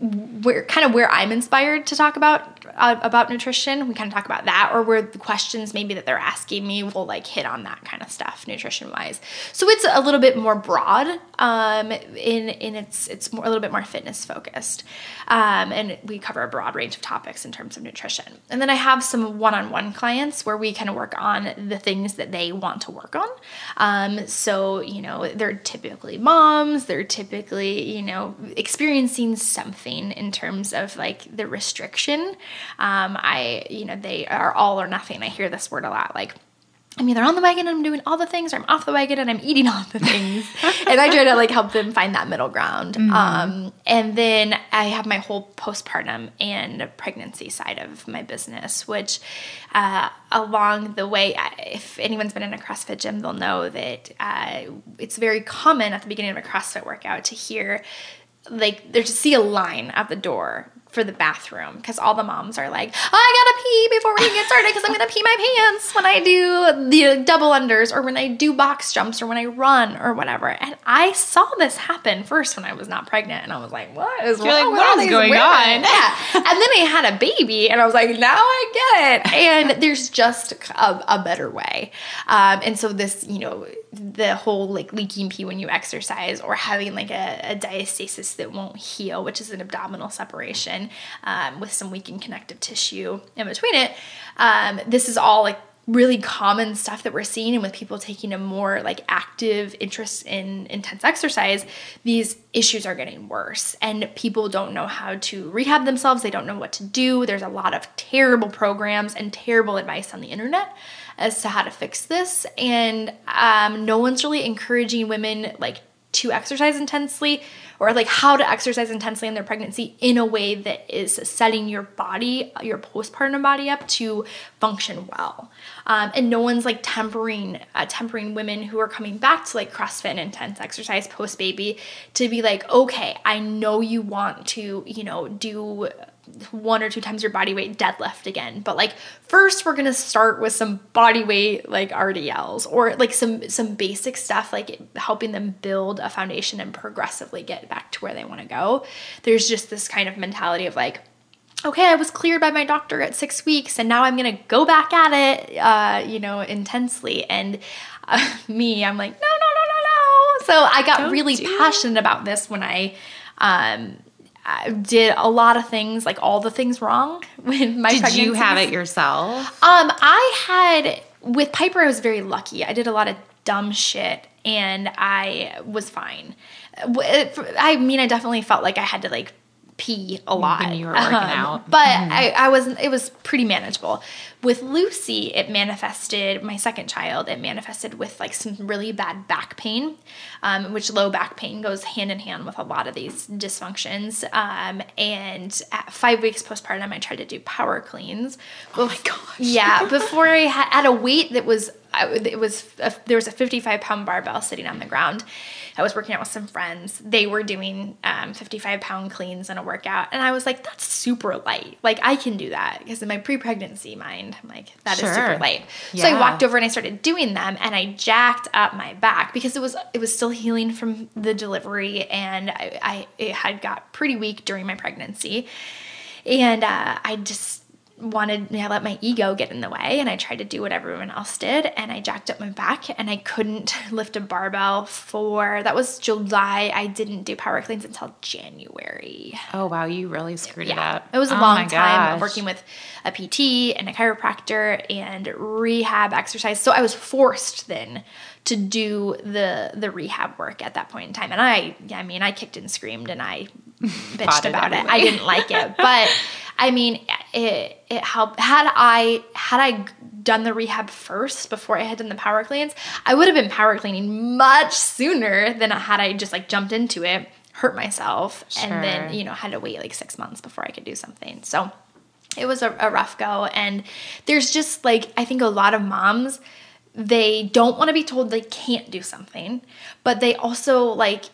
where kind of where I'm inspired to talk about uh, about nutrition. We kind of talk about that, or where the questions maybe that they're asking me will like hit on that kind of stuff, nutrition wise. So it's a little bit more broad. Um, in in its it's more a little bit more fitness focused, um, and we cover a broad range of topics in terms of nutrition. And then I have some one on one clients where we kind of work on the things that they want to work on. Um, so you know they're typically moms. They're typically you know experiencing something in terms of like the restriction. Um, I, you know, they are all or nothing. I hear this word a lot. Like, I'm either on the wagon and I'm doing all the things, or I'm off the wagon and I'm eating all the things. (laughs) and I try to like help them find that middle ground. Mm-hmm. Um, and then I have my whole postpartum and pregnancy side of my business, which uh, along the way, if anyone's been in a CrossFit gym, they'll know that uh, it's very common at the beginning of a CrossFit workout to hear like there's see a line at the door for the bathroom because all the moms are like, oh, I gotta pee before we get started because I'm gonna pee my pants when I do the double unders or when I do box jumps or when I run or whatever. And I saw this happen first when I was not pregnant, and I was like, what is You're wrong like, what is going women? on? Yeah. and then I had a baby, and I was like, now I get it. And there's just a, a better way. Um, and so this, you know, the whole like leaking pee when you exercise or having like a, a diastasis that won't heal, which is an abdominal separation um, with some weakened connective tissue in between it. Um, this is all like really common stuff that we're seeing and with people taking a more like active interest in intense exercise these issues are getting worse. And people don't know how to rehab themselves. They don't know what to do. There's a lot of terrible programs and terrible advice on the internet as to how to fix this. And um, no one's really encouraging women like to exercise intensely or like how to exercise intensely in their pregnancy in a way that is setting your body, your postpartum body up to function well. Um, and no one's like tempering, uh, tempering women who are coming back to like CrossFit and intense exercise post baby to be like, okay, I know you want to, you know, do one or two times your body weight deadlift again. But like first we're gonna start with some body weight like rdls or like some some basic stuff like helping them build a foundation and progressively get back to where they want to go. There's just this kind of mentality of like okay i was cleared by my doctor at six weeks and now i'm gonna go back at it uh, you know intensely. And uh, (laughs) me i'm like no no no no no. So i got Don't really passionate about this when i um I did a lot of things, like all the things wrong (laughs) with my. Did you have it yourself? Um, I had with Piper. I was very lucky. I did a lot of dumb shit, and I was fine. I mean, I definitely felt like I had to like pee a lot when you were working um, out. But mm. I, I was it was pretty manageable. With Lucy, it manifested my second child. It manifested with like some really bad back pain, um, which low back pain goes hand in hand with a lot of these dysfunctions. Um, and at five weeks postpartum, I tried to do power cleans. Oh my gosh! Yeah, before I had, had a weight that was it was a, there was a 55 pound barbell sitting on the ground I was working out with some friends. They were doing um, 55 pound cleans in a workout. And I was like, that's super light. Like, I can do that. Because in my pre pregnancy mind, I'm like, that sure. is super light. Yeah. So I walked over and I started doing them and I jacked up my back because it was it was still healing from the delivery and I, I it had got pretty weak during my pregnancy. And uh, I just wanted to let my ego get in the way and I tried to do what everyone else did and I jacked up my back and I couldn't (laughs) lift a barbell for that was July. I didn't do power cleans until January. Oh wow, you really screwed yeah. it up. It was a oh long time working with a PT and a chiropractor and rehab exercise. So I was forced then to do the the rehab work at that point in time. And I I mean I kicked and screamed and I (laughs) bitched about it. I didn't like it. But (laughs) I mean, it it helped. Had I had I done the rehab first before I had done the power cleans, I would have been power cleaning much sooner than had I just like jumped into it, hurt myself, sure. and then you know had to wait like six months before I could do something. So it was a, a rough go, and there's just like I think a lot of moms they don't want to be told they can't do something, but they also like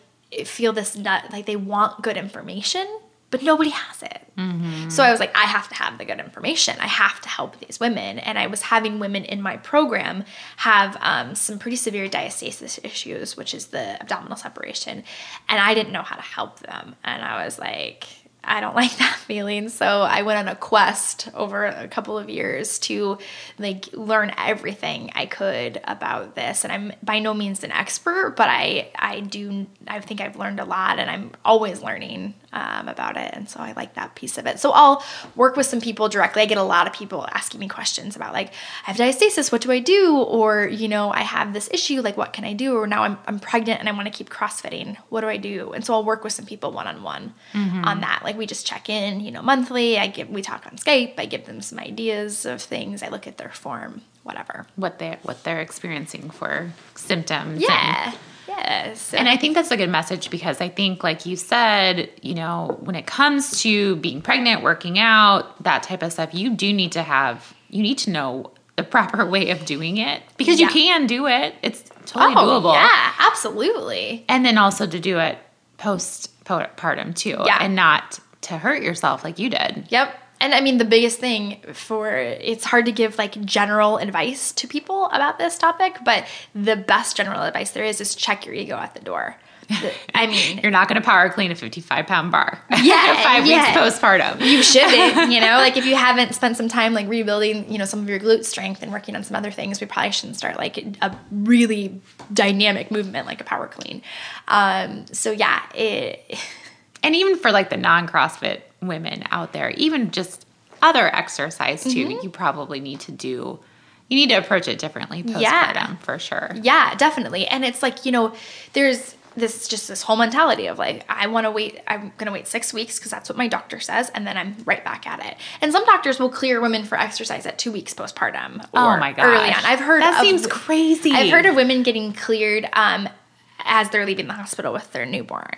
feel this nut like they want good information but nobody has it. Mm-hmm. So I was like, I have to have the good information. I have to help these women. And I was having women in my program have um, some pretty severe diastasis issues, which is the abdominal separation. And I didn't know how to help them. And I was like, I don't (laughs) like that feeling. So I went on a quest over a couple of years to like learn everything I could about this. And I'm by no means an expert, but I I do I think I've learned a lot and I'm always learning um, about it. And so I like that piece of it. So I'll work with some people directly. I get a lot of people asking me questions about like, I have diastasis, what do I do? Or, you know, I have this issue, like what can I do? Or now I'm, I'm pregnant and I want to keep CrossFitting. What do I do? And so I'll work with some people one on one on that. Like we just check in, you know, monthly. I give we talk on Skype. I give them some ideas of things. I look at their form whatever. what they what they're experiencing for symptoms. and- Yeah. Yes. And I think that's a good message because I think, like you said, you know, when it comes to being pregnant, working out, that type of stuff, you do need to have, you need to know the proper (laughs) way of doing it because you can do it. It's totally oh, doable. yeah, absolutely. And then also to do it postpartum too. Yeah. And not to hurt yourself like you did. Yep. And I mean, the biggest thing for it's hard to give like general advice to people about this topic, but the best general advice there is is check your ego at the door. I (laughs) mean, You're not going to power clean a 55 pound bar. Yeah, (laughs) Five yeah. weeks postpartum. you shouldn't, you know, (laughs) like if you haven't spent some time like rebuilding, you know, some of your glute strength and working on some other things, we probably shouldn't start like a really dynamic movement like a power clean. Um, so yeah, it, and even for like the non CrossFit women out there, even just other exercise too, Mm-hmm. you probably need to do. You need to approach it differently postpartum Yeah. for sure. Yeah, definitely. And it's like, you know, there's this just this whole mentality of like, I want to wait, I'm going to wait six weeks because that's what my doctor says. And then I'm right back at it. And some doctors will clear women for exercise at two weeks postpartum. Oh my gosh. Early on. I've heard That of- seems crazy. I've heard of women getting cleared um, as they're leaving the hospital with their newborn.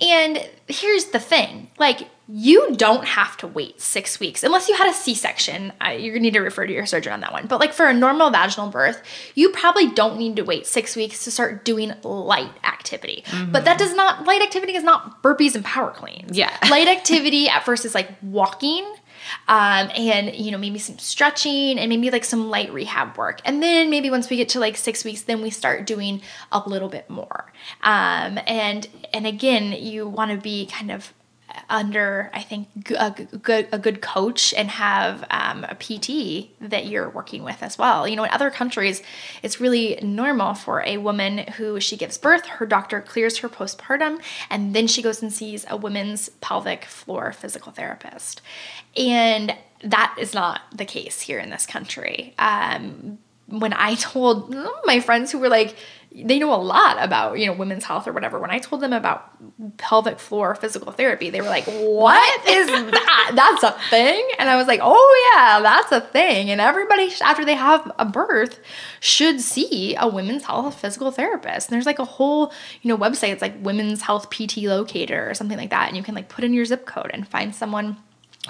And here's the thing like, you don't have to wait six weeks unless you had a C section. You're gonna need to refer to your surgeon on that one. But like for a normal vaginal birth, you probably don't need to wait six weeks to start doing light activity. Mm-hmm. But that does not, light activity is not burpees and power cleans. Yeah. (laughs) Light activity at first is like walking um, and you know maybe some stretching and maybe like some light rehab work. And then maybe once we get to like six weeks then we start doing a little bit more. Um, and and again you want to be kind of under i think a good a good coach and have um, a pt that you're working with as well. You know in other countries it's really normal for a woman who she gives birth her doctor clears her postpartum and then she goes and sees a women's pelvic floor physical therapist. And that is not the case here in this country. Um, when I (laughs) told my friends who were like, they know a lot about, you know, women's health or whatever. When I told them about pelvic floor physical therapy, they were like, what is that? That's a thing? And I was like, oh yeah, that's a thing. And everybody, after they have a birth, should see a women's health physical therapist. And there's like a whole, you know, website. It's like women's health PT locator or something like that. And you can like put in your zip code and find someone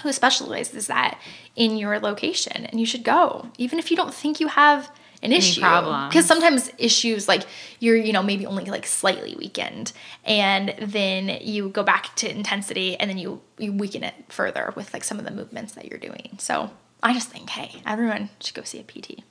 who specializes that in your location and you should go even if you don't think you have an issue because sometimes issues like you're you know maybe only like slightly weakened and then you go back to intensity and then you you weaken it further with like some of the movements that you're doing so i just think hey everyone should go see a pt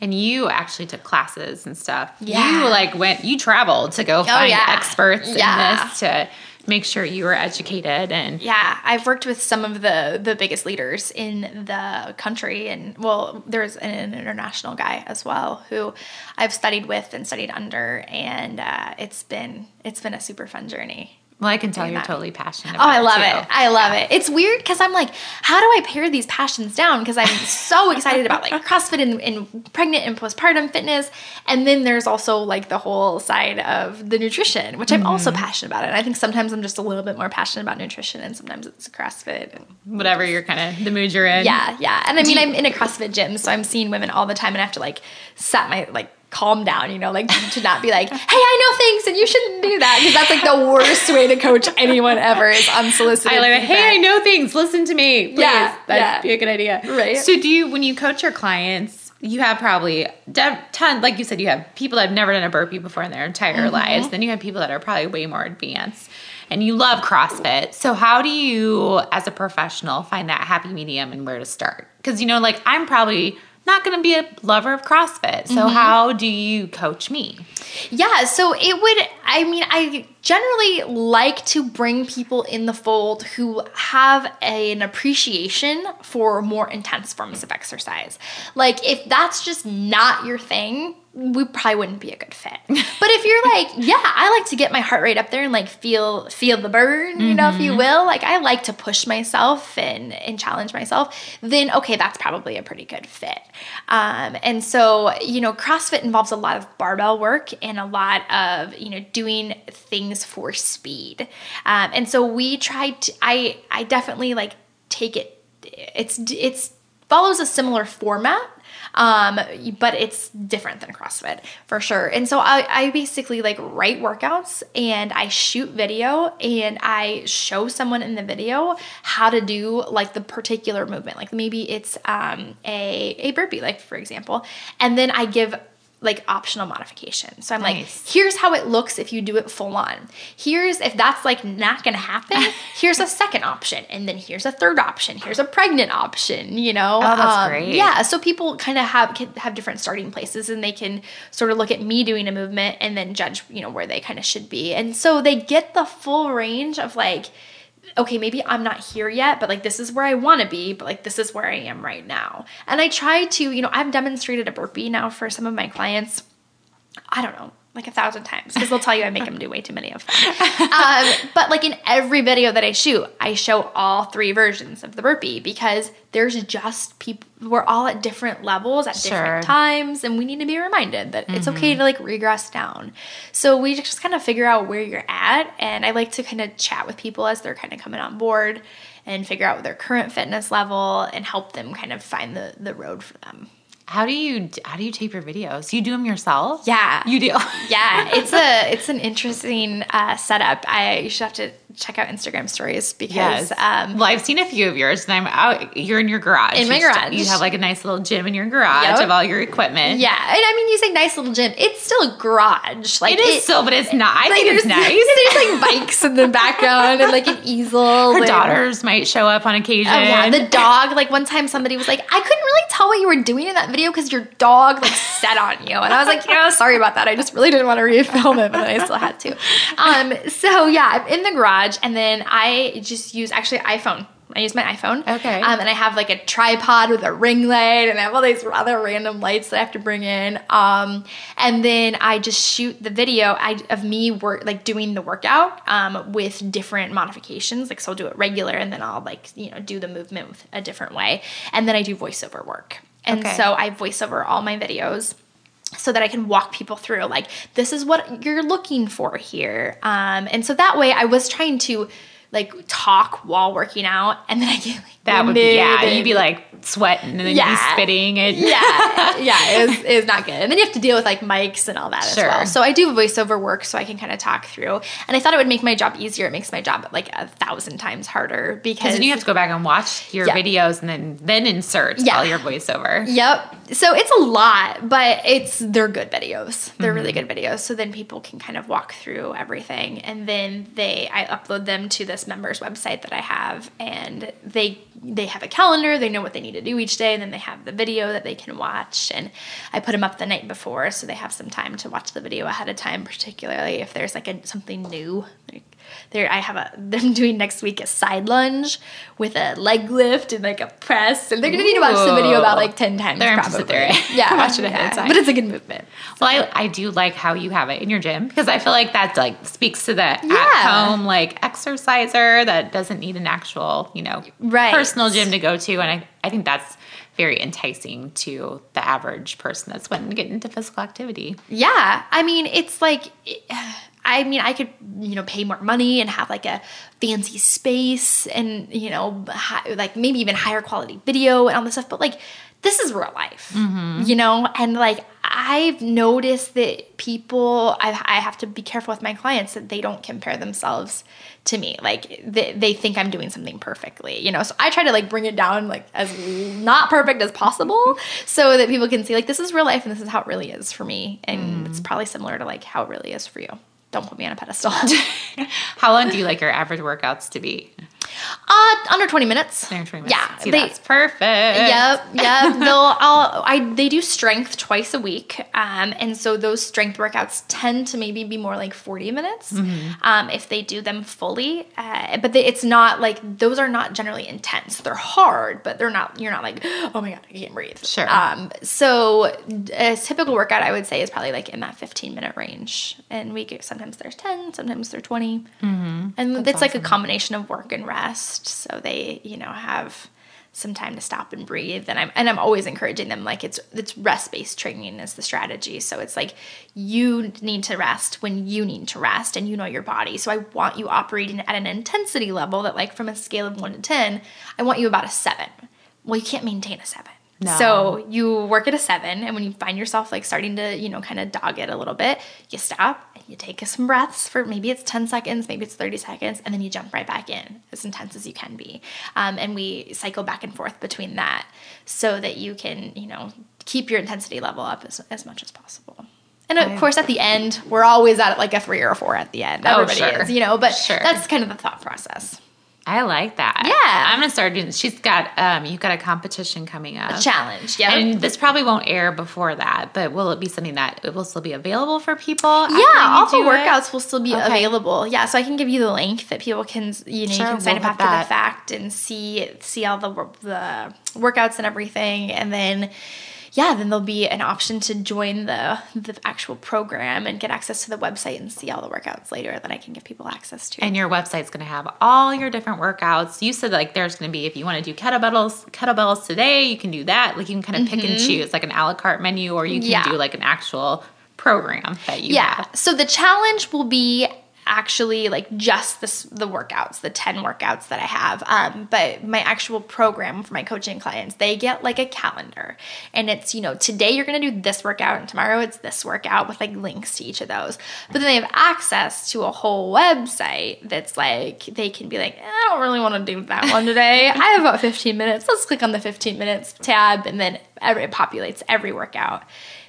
And you actually took classes and stuff. Yeah. You like went, you traveled to go oh, find yeah. experts Yeah. in this to make sure you were educated and Yeah, I've worked with some of the the biggest leaders in the country, and well, there's an international guy as well who I've studied with and studied under, and uh, it's been it's been a super fun journey. Well, I can tell you're that. totally passionate Oh, I love too. it. I love it. It's weird because I'm like, how do I pare these passions down? Because I'm so (laughs) excited about like CrossFit and, and pregnant and postpartum fitness. And then there's also like the whole side of the nutrition, which I'm also Mm-hmm. passionate about. And I think sometimes I'm just a little bit more passionate about nutrition and sometimes it's CrossFit. And Whatever you're kind of the mood you're in. yeah, yeah. And I mean, I'm in a CrossFit gym, so I'm seeing women all the time and I have to like set my, like, calm down, you know, like to not be like, hey, I know things and you shouldn't do that. Because that's like the worst way to coach anyone ever is unsolicited. I like, hey. I know things. Listen to me. Please. Yeah, That'd yeah. be a good idea. Right. So, do you, when you coach your clients, you have probably de- ton, like you said, you have people that have never done a burpee before in their entire Mm-hmm. lives. Then you have people that are probably way more advanced. And you love CrossFit. So, how do you, as a professional, find that happy medium and where to start? Because, you know, like I'm probably not going to be a lover of CrossFit. So, Mm-hmm. how do you coach me? Yeah, so it would, I mean, I generally like to bring people in the fold who have an appreciation for more intense forms of exercise. Like, if that's just not your thing, we probably wouldn't be a good fit. (laughs) But if you're like, yeah, I like to get my heart rate up there and like feel feel the burn, you know, if you will. Like I like to push myself and and challenge myself, then okay, that's probably a pretty good fit. Um, and so, you know, CrossFit involves a lot of barbell work and a lot of, you know, doing things for speed. Um, and so we tried to I I definitely like take it it's it's follows a similar format Um, but it's different than CrossFit for sure. And so I, I basically like write workouts and I shoot video and I show someone in the video how to do like the particular movement. Like maybe it's um, a, a burpee, like for example. And then I give like optional modification. So I'm nice. like, here's how it looks if you do it full on. Here's if that's like not gonna happen, (laughs) here's a second option. And then here's a third option. Here's a pregnant option, you know? Oh, that's um, great. Yeah. So people kind of have can have different starting places and they can sort of look at me doing a movement and then judge, you know, where they kind of should be. And so they get the full range of like okay, maybe I'm not here yet, but like this is where I want to be, but like this is where I am right now. And I try to, you know, I've demonstrated a burpee now for some of my clients. I don't know, like a thousand times because they'll tell you I make them do way too many of them. (laughs) Um, but like in every video that I shoot, I show all three versions of the burpee because there's just people, we're all at different levels at sure. different times, and we need to be reminded that mm-hmm. it's okay to like regress down. So we just kind of figure out where you're at, and I like to kind of chat with people as they're kind of coming on board and figure out their current fitness level and help them kind of find the, the road for them. How do you how do you tape your videos? You do them yourself? Yeah, you do. (laughs) yeah, it's a it's an interesting uh, setup. I you should have to check out Instagram stories because yes. um, well, I've seen a few of yours, and I'm out. You're in your garage. In my garage, you have like a nice little gym in your garage yep. of all your equipment. Yeah, and I mean, you say nice little gym. It's still a garage. Like it is it, still, but it's not. I like, think it's (laughs) nice. There's like bikes in the background and like an easel. Her and, daughters might show up on occasion. Oh yeah, the dog. Like one time, somebody was like, I couldn't really tell what you were doing in that video because your dog like sat on you, and I was like, yeah, sorry about that. I just really didn't want to refilm it, but I still had to. Um, so yeah, I'm in the garage, and then I just use actually iPhone. I use my iPhone. Okay. Um, and I have like a tripod with a ring light, and I have all these other random lights that I have to bring in. Um, and then I just shoot the video I, of me work like doing the workout um, with different modifications. Like so, I'll do it regular, and then I'll like you know do the movement with a different way, and then I do voiceover work. And okay. so I voiceover all my videos so that I can walk people through like this is what you're looking for here. Um, and so that way I was trying to like talk while working out, and then I get like that would be yeah. You'd be like sweating and then yeah. you'd be spitting and yeah, (laughs) yeah. It was, it was not good. And then you have to deal with like mics and all that sure. as well. So I do voiceover work so I can kind of talk through. And I thought it would make my job easier. It makes my job like a thousand times harder because then you have to go back and watch your videos and then then insert yeah. all your voiceover. Yep. So it's a lot, but it's they're good videos. They're mm-hmm. really good videos. So then people can kind of walk through everything, and then they I upload them to this members website that I have, and they they have a calendar, they know what they need to do each day, and then they have the video that they can watch. And I put them up the night before so they have some time to watch the video ahead of time, particularly if there's like a, something new. Like there, I have a (laughs) them doing next week a side lunge with a leg lift and like a press, and they're gonna need to watch the video about like ten times. They're probably. There. (laughs) Yeah, watch it ahead yeah. of time. But it's a good movement. So. Well, I, I do like how you have it in your gym because I feel like that like speaks to the yeah. at home like exerciser that doesn't need an actual you know right. personal gym to go to, and I I think that's very enticing to the average person that's wanting to get into physical activity. Yeah, I mean it's like. I mean, I could, you know, pay more money and have like a fancy space and, you know, high, like maybe even higher quality video and all this stuff. But like, this is real life, mm-hmm. you know? And like, I've noticed that people, I, I, have to be careful with my clients that they don't compare themselves to me. Like, they, they think I'm doing something perfectly, you know? So I try to like bring it down like as not perfect as possible (laughs) so that people can see like this is real life and this is how it really is for me. And mm. it's probably similar to like how it really is for you don't put me on a pedestal. (laughs) How long do you like your average workouts to be? Uh, under 20 minutes. Under 20 minutes. Yeah. See, they, that's perfect. Yep. (laughs) Yep. They'll, I'll, I, they do strength twice a week. Um, and so those strength workouts tend to maybe be more like 40 minutes mm-hmm. um, if they do them fully. Uh, but they, it's not like, those are not generally intense. They're hard, but they're not, you're not like, (gasps) oh my God, I can't breathe. Sure. Um, so a typical workout I would say is probably like in that 15 minute range. And we get, sometimes there's 10, sometimes there's 20. Mm-hmm. And that's it's awesome. like a combination of work and rest so they you know have some time to stop and breathe and I'm and I'm always encouraging them like it's it's rest based training is the strategy so it's like you need to rest when you need to rest and you know your body so I want you operating at an intensity level that like from a scale of 1 to 10 I want you about a 7 well you can't maintain a 7 No. So you work at a seven, and when you find yourself like starting to, you know, kind of dog it a little bit, you stop you take some breaths for maybe it's 10 seconds, maybe it's 30 seconds, and then you jump right back in as intense as you can be. Um, and we cycle back and forth between that so that you can, you know, keep your intensity level up as, as much as possible. And of I- course, at the end, we're always at like a three or a four at the end. Oh, Everybody sure. is, you know, but Sure. that's kind of the thought process. I like that. Yeah. I'm gonna start doing. She's got um, you've got a competition coming up. Challenge, yeah. And this probably won't air before that, but will it be something that it will still be available for people? Yeah, all the do it? workouts will still be Okay. available. Yeah, so I can give you the link that people can you know Sure, you can sign we'll up after that. the fact and see see all the the workouts and everything, and then yeah, then there'll be an option to join the the actual program and get access to the website and see all the workouts later that I can give people access to. And your website's going to have all your different workouts. You said like there's going to be if you want to do kettlebells, kettlebells today, you can do that. Like you can kind of pick and choose like an a la carte menu, or you can Mm-hmm. Yeah. do like an actual program that you yeah. have. So the challenge will be actually like just the workouts, the 10 workouts that I have. Um, but my actual program for my coaching clients, they get like a calendar. And it's, you know, today you're gonna do this workout and tomorrow it's this workout with like links to each of those. But then they have access to a whole website that's like they can be like, "Eh, I don't really want to do that one today. I have about 15 minutes. Let's click on the 15 minutes tab and then it populates every workout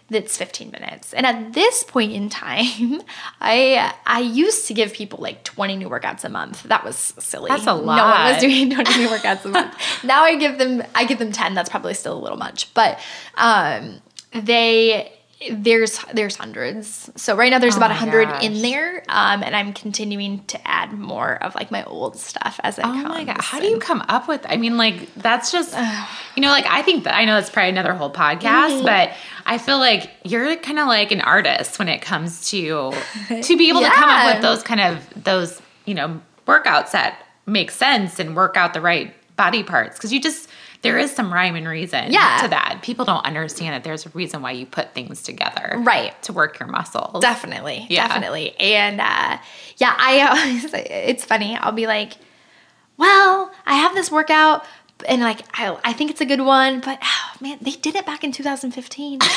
that's 15 minutes. And at this point in time, (laughs) I I used to give people like 20 new workouts a month. That was silly. That's a No one lot. was doing (laughs) 20 new workouts a month. (laughs) now I give them I give them 10. That's probably still a little much, but um they there's there's hundreds. So right now there's Oh about my 100 in there, um, and I'm continuing to add more of like my old stuff as it Oh comes. my god! How do you come up with? I mean, like that's just you know, like I think that I know that's probably another whole podcast, Mm-hmm. but I feel like you're kind of like an artist when it comes to (laughs) to be able to come up with those kind of those you know workouts that make sense and work out the right body parts because you just there is some rhyme and reason Yeah. to that. People don't understand that there's a reason why you put things together, Right. To work your muscles. Definitely, Yeah. definitely, and uh, yeah, I always, (laughs) it's funny. I'll be like, "Well, I have this workout, and like, I, I think it's a good one, but oh, man, they did it back in 2015." (laughs)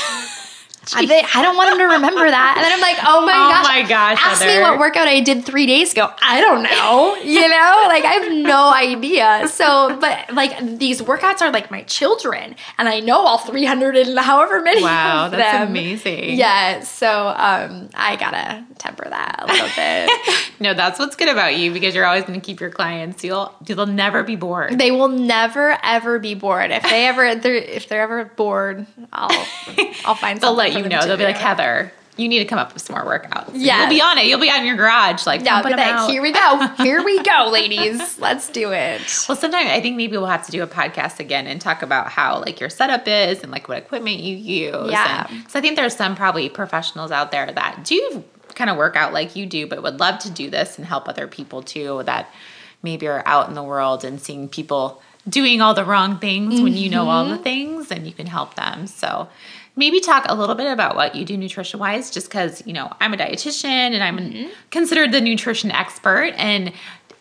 I, they, I don't want them to remember that. And then I'm like, oh my Oh gosh. my gosh, Ask me what workout I did three days ago. I don't know. You know, like I have no idea. So, but like these workouts are like my children. And I know all 300 and however many Wow, that's them. amazing. Yeah, so um, I gotta temper that a little bit. (laughs) No, that's what's good about you because you're always going to keep your clients. You'll they'll never be bored. they will never ever be bored. If they ever, they're, if they're ever bored, I'll (laughs) I'll find. They'll something let you know. They'll be like, Heather, you need to come up with some more workouts. Yes. You'll be on it. You'll be in your garage, like, Yeah, I'll pumping be them like, here we go, here we go, (laughs) ladies, let's do it. Well, sometimes I think maybe we'll have to do a podcast again and talk about how like your setup is and like what equipment you use. Yeah. So I think there's some probably professionals out there that do kind of work out like you do, but would love to do this and help other people too that maybe are out in the world and seeing people doing all the wrong things when you know all the Mm-hmm. things and you can help them. So maybe talk a little bit about what you do nutrition wise just because you know i'm a dietitian and i'm Mm-hmm. considered the nutrition expert and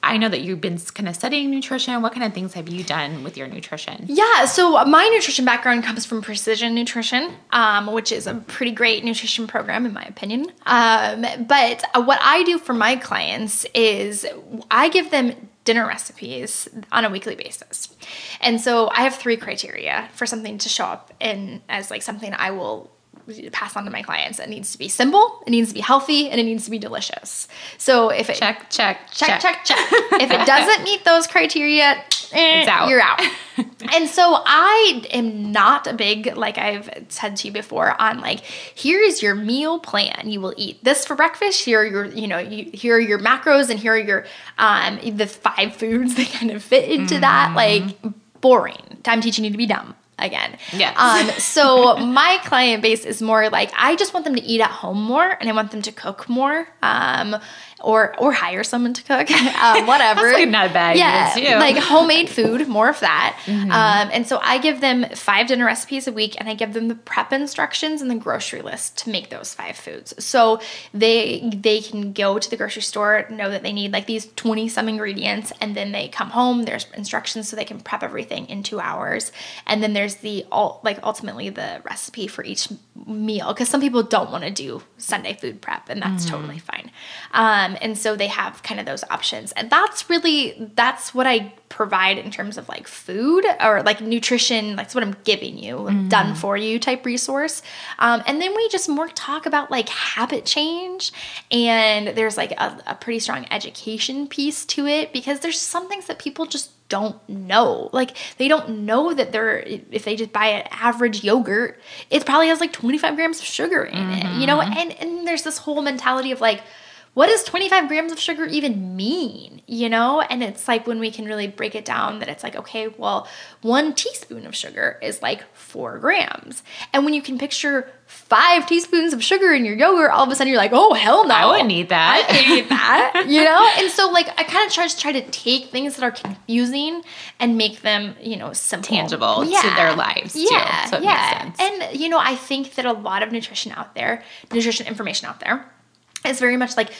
i know that you've been kind of studying nutrition what kind of things have you done with your nutrition Yeah, so my nutrition background comes from Precision Nutrition, um, which is a pretty great nutrition program, in my opinion. Um, but what I do for my clients is I give them dinner recipes on a weekly basis. And so I have three criteria for something to show up in as like something I will pass on to my clients. It needs to be simple, it needs to be healthy, and it needs to be delicious. So if it check check check, check, check. (laughs) if it doesn't meet those criteria, eh, It's out. You're out. (laughs) and so I am not a big, like I've said to you before, on like here is your meal plan. You will eat this for breakfast. Here are your, you know, you, here are your macros, and here are your um the five foods (laughs) that kind of fit into that. Like boring. I'm teaching you to be dumb again. Yes. Um, (laughs) so my client base is more like I just want them to eat at home more, and I want them to cook more, um, or or hire someone to cook, (laughs) um, whatever. Like, not bad yeah, like homemade food, more of that. Mm-hmm. Um, and so I give them five dinner recipes a week, and I give them the prep instructions and the grocery list to make those five foods. So they they can go to the grocery store, know that they need like these twenty some ingredients, and then they come home. There's instructions so they can prep everything in two hours, and then there's the ul- like ultimately the recipe for each meal because some people don't want to do Sunday food prep and that's totally fine. Um, and so they have kind of those options, and that's really that's what I provide in terms of like food or like nutrition. That's what I'm giving you, done for you type resource. Um, and then we just more talk about like habit change, and there's like a, a pretty strong education piece to it because there's some things that people just don't know. Like they don't know that they're if they just buy an average yogurt, it probably has like 25 grams of sugar in it. You know, and and there's this whole mentality of like what does 25 grams of sugar even mean? You know? And it's like when we can really break it down that it's like, okay, well, one teaspoon of sugar is like four grams. And when you can picture five teaspoons of sugar in your yogurt, all of a sudden you're like, oh, hell no. I wouldn't eat that. I can't eat that. (laughs) you know? And so, like, I kind of try to try to take things that are confusing and make them, you know, simple. Tangible to their lives, too, Yeah. so it makes yeah. sense. And, you know, I think that a lot of nutrition out there, nutrition information out there, is very much like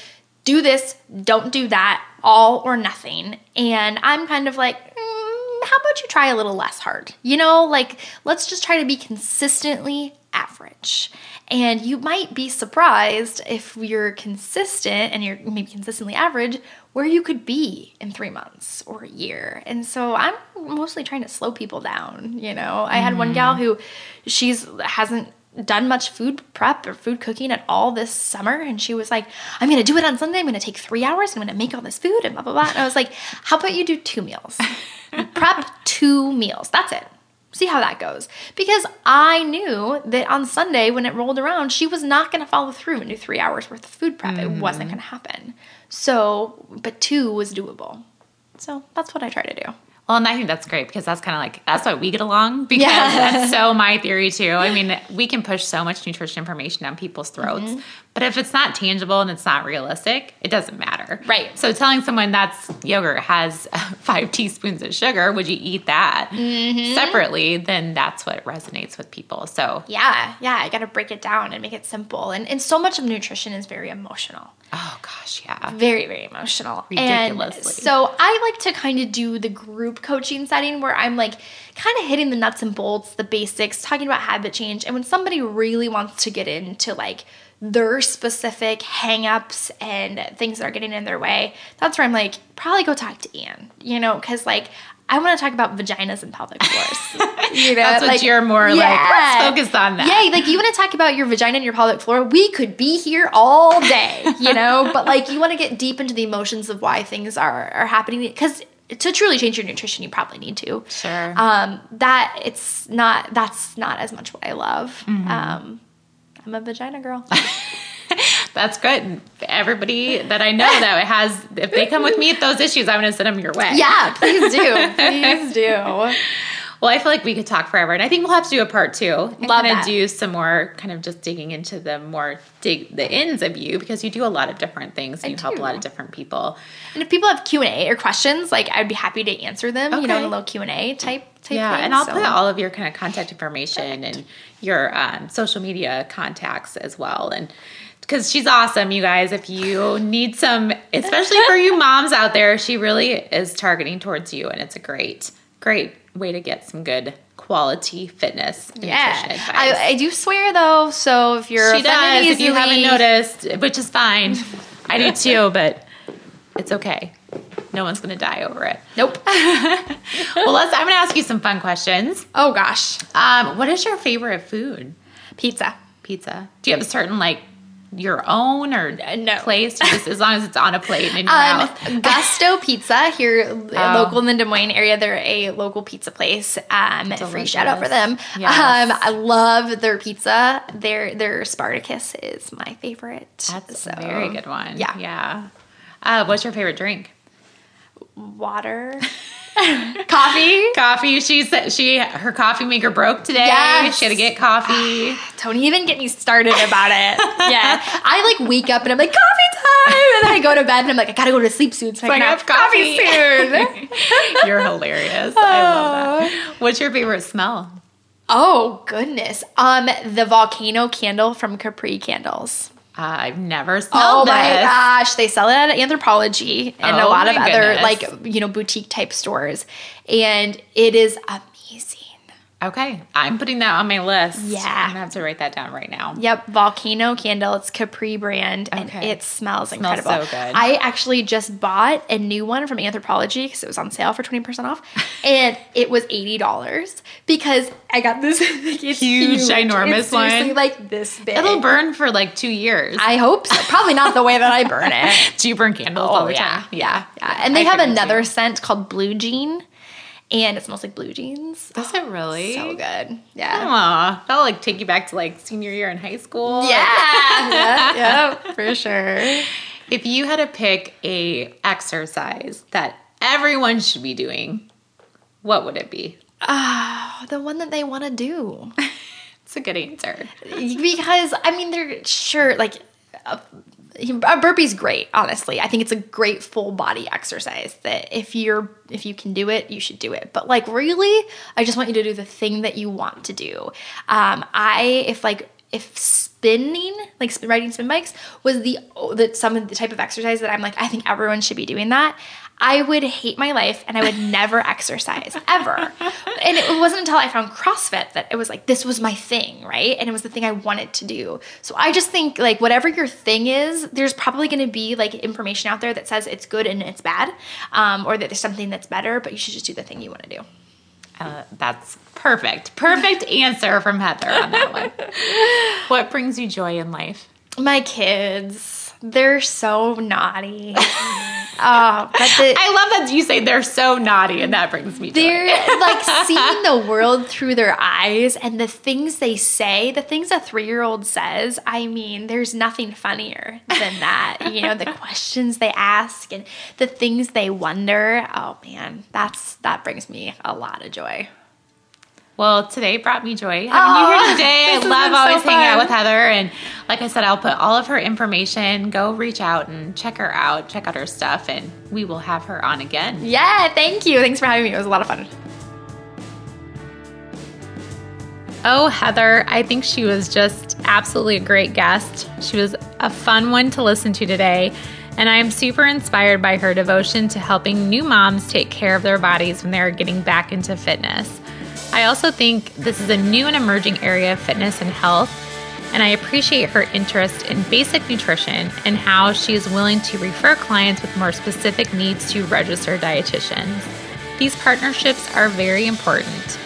do this, don't do that, all or nothing. And I'm kind of like, mm, how about you try a little less hard? You know, like let's just try to be consistently average. And you might be surprised if you're consistent and you're maybe consistently average where you could be in three months or a year. And so I'm mostly trying to slow people down. You know, I had one gal who she's hasn't done much food prep or food cooking at all this summer and she was like i'm gonna do it on sunday. I'm gonna take three hours. I'm gonna make all this food and blah blah blah. And i was like how about you do two meals? (laughs) Prep two meals. That's it. See how that goes. Because i knew that on sunday when it rolled around she was not gonna follow through and do three hours worth of food prep. It wasn't mm-hmm. gonna happen. So but two was doable. So that's what i try to do Well, and I think that's great because that's kind of like that's why we get along because Yeah. that's so my theory too. I mean, we can push so much nutrition information down people's throats, Mm-hmm. But if it's not tangible and it's not realistic, it doesn't matter. Right. So telling someone that's yogurt has (laughs) five teaspoons of sugar, would you eat that Mm-hmm. separately? Then that's what resonates with people. So yeah yeah i gotta break it down and make it simple and, and so much of nutrition is very emotional oh gosh, yeah. very very emotional Ridiculously. and so i like to kind of do the group coaching setting where i'm like kind of hitting the nuts and bolts the basics talking about habit change and when somebody really wants to get into like their specific hangups and things that are getting in their way that's where i'm like probably go talk to anne you know because like I want to talk about vaginas and pelvic floors. (laughs) You know, That's what you're more like, let's focus on that. Yeah, like you want to talk about your vagina and your pelvic floor, we could be here all day, you know. (laughs) but like you want to get deep into the emotions of why things are are happening because to truly change your nutrition, you probably need to. Sure. Um, that it's not that's not as much what I love. Mm-hmm. Um, I'm a vagina girl. (laughs) That's good. Everybody that I know that has, if they come with me at those issues, I'm going to send them your way. yeah, please do, (laughs) please do. Well, I feel like we could talk forever, and I think we'll have to do a part two. And Love kind of do some more, kind of just digging into the more dig the ins of you because you do a lot of different things. And you help a lot of different people. And if people have Q and A or questions, like I'd be happy to answer them. You know, in Okay. a little Q and A type type. Yeah, thing, and I'll so. put all of your kind of contact information and your um, social media contacts as well. And because she's awesome, you guys. If you need some, (laughs) especially for you moms out there, she really is targeting towards you, and it's a great, great way to get some good quality fitness. Yeah. I, I do swear though. So if you're she does. If you haven't noticed, which is fine, I do too, but it's okay. No one's going to die over it. nope. (laughs) Well, let's. I'm going to ask you some fun questions. oh gosh, Um, what is your favorite food? pizza. Pizza. Do you have a certain like your own or no. place? Just as long as it's on a plate and in your Um, mouth. (laughs) Gusto Pizza here, Oh. local in the Des Moines area. They're a local pizza place. Um, free shout out for them. Delicious. Um, I love their pizza. Their their Spartacus is my favorite. That's So, a very good one. Yeah. Yeah. Uh, what's your favorite drink? Water, (laughs) coffee. Coffee. She said she her coffee maker broke today. Yes. She had to get coffee. (sighs) Don't even get me started about it. (laughs) Yeah, I like wake up and I'm like coffee time, and then I go to bed and I'm like I gotta go to sleep soon so I So I can have have coffee coffee. soon. (laughs) You're hilarious. I love that. What's your favorite smell? Oh goodness. Um, the volcano candle from Capri Candles. I've never oh smelled Oh my this. gosh, they sell it at Anthropologie and a Oh lot of my other like you know boutique type stores, and it is. Okay, I'm putting that on my list. Yeah. I'm gonna have to write that down right now. Yep, Volcano Candle. It's Capri brand, and Okay. it smells Smells incredible. so good. I actually just bought a new one from Anthropologie because it was on sale for twenty percent off, (laughs) and it was eighty dollars because I got this (laughs) it's Huge, ginormous It's one. like this big. It'll burn for like two years. I hope so. Probably not the way that I burn (laughs) it. Do you burn candles all the oh, yeah, time? yeah, yeah. yeah. And they I have another too. scent called Blue Jean, and it smells like blue jeans. Does it (gasps) really? So good. Yeah. Aw, that'll like take you back to like senior year in high school. Yeah, (laughs) yeah, yeah, for sure. If you had to pick a exercise that everyone should be doing, what would it be? Oh, the one that they want to do. (laughs) It's a good answer. because I mean, they're sure like a, a burpee's great. Honestly, I think it's a great full body exercise. That if you're if you can do it, you should do it. But like really, I just want you to do the thing that you want to do. Um, I if like if spinning like riding spin bikes was the that some of the type of exercise that I'm like I think everyone should be doing that. I would hate my life and I would (laughs) never exercise ever. And it wasn't until I found CrossFit that it was like, this was my thing, right? And it was the thing I wanted to do. So I just think, like, whatever your thing is, there's probably going to be like information out there that says it's good and it's bad, um, or that there's something that's better, but you should just do the thing you want to do. Uh, that's perfect. Perfect (laughs) answer from Heather on that one. (laughs) What brings you joy in life? My kids, they're so naughty. oh, (laughs) but the, I love that you say they're so naughty, and that brings me joy. they're like (laughs) seeing the world through their eyes and the things they say, the things a three year old says. I mean, there's nothing funnier than that. you know, the (laughs) questions they ask and the things they wonder. Oh man, that's that brings me a lot of joy. Well, today brought me joy having Aw, you here today. (laughs) I love been so always hanging out with Heather. And like I said, I'll put all of her information. Go reach out and check her out, check out her stuff, and we will have her on again. Yeah, thank you. Thanks for having me. It was a lot of fun. Oh, Heather, I think she was just absolutely a great guest. She was a fun one to listen to today. And I am super inspired by her devotion to helping new moms take care of their bodies when they're getting back into fitness. I also think this is a new and emerging area of fitness and health, and I appreciate her interest in basic nutrition and how she is willing to refer clients with more specific needs to registered dietitians. These partnerships are very important.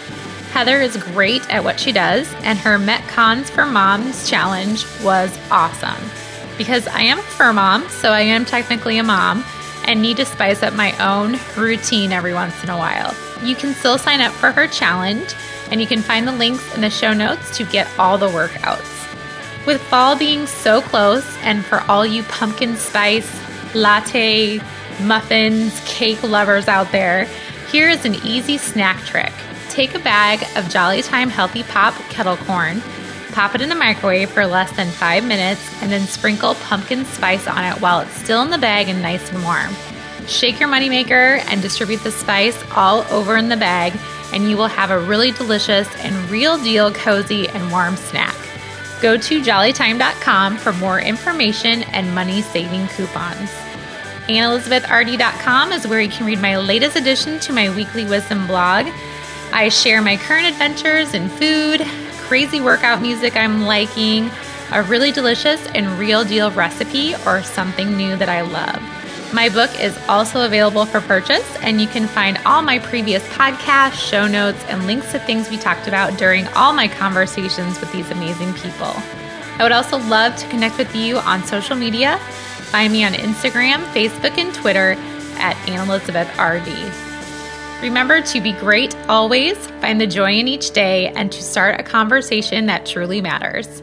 Heather is great at what she does, and her Metcons for Moms challenge was awesome. Because I am a fur mom, so I am technically a mom, and need to spice up my own routine every once in a while. You can still sign up for her challenge, and you can find the links in the show notes to get all the workouts. With fall being so close, and for all you pumpkin spice, latte, muffins, cake lovers out there, here is an easy snack trick. Take a bag of Jolly Time Healthy Pop kettle corn, pop it in the microwave for less than five minutes, and then sprinkle pumpkin spice on it while it's still in the bag and nice and warm. Shake your moneymaker and distribute the spice all over in the bag, and you will have a really delicious and real deal cozy and warm snack. Go to jollytime.com for more information and money saving coupons. AnnElizabethRD.com is where you can read my latest addition to my weekly wisdom blog. I share my current adventures in food, crazy workout music I'm liking, a really delicious and real deal recipe, or something new that I love. My book is also available for purchase, and you can find all my previous podcasts, show notes, and links to things we talked about during all my conversations with these amazing people. I would also love to connect with you on social media. Find me on Instagram, Facebook, and Twitter at Elizabeth AnnElizabethRD. Remember to be great always, find the joy in each day, and to start a conversation that truly matters.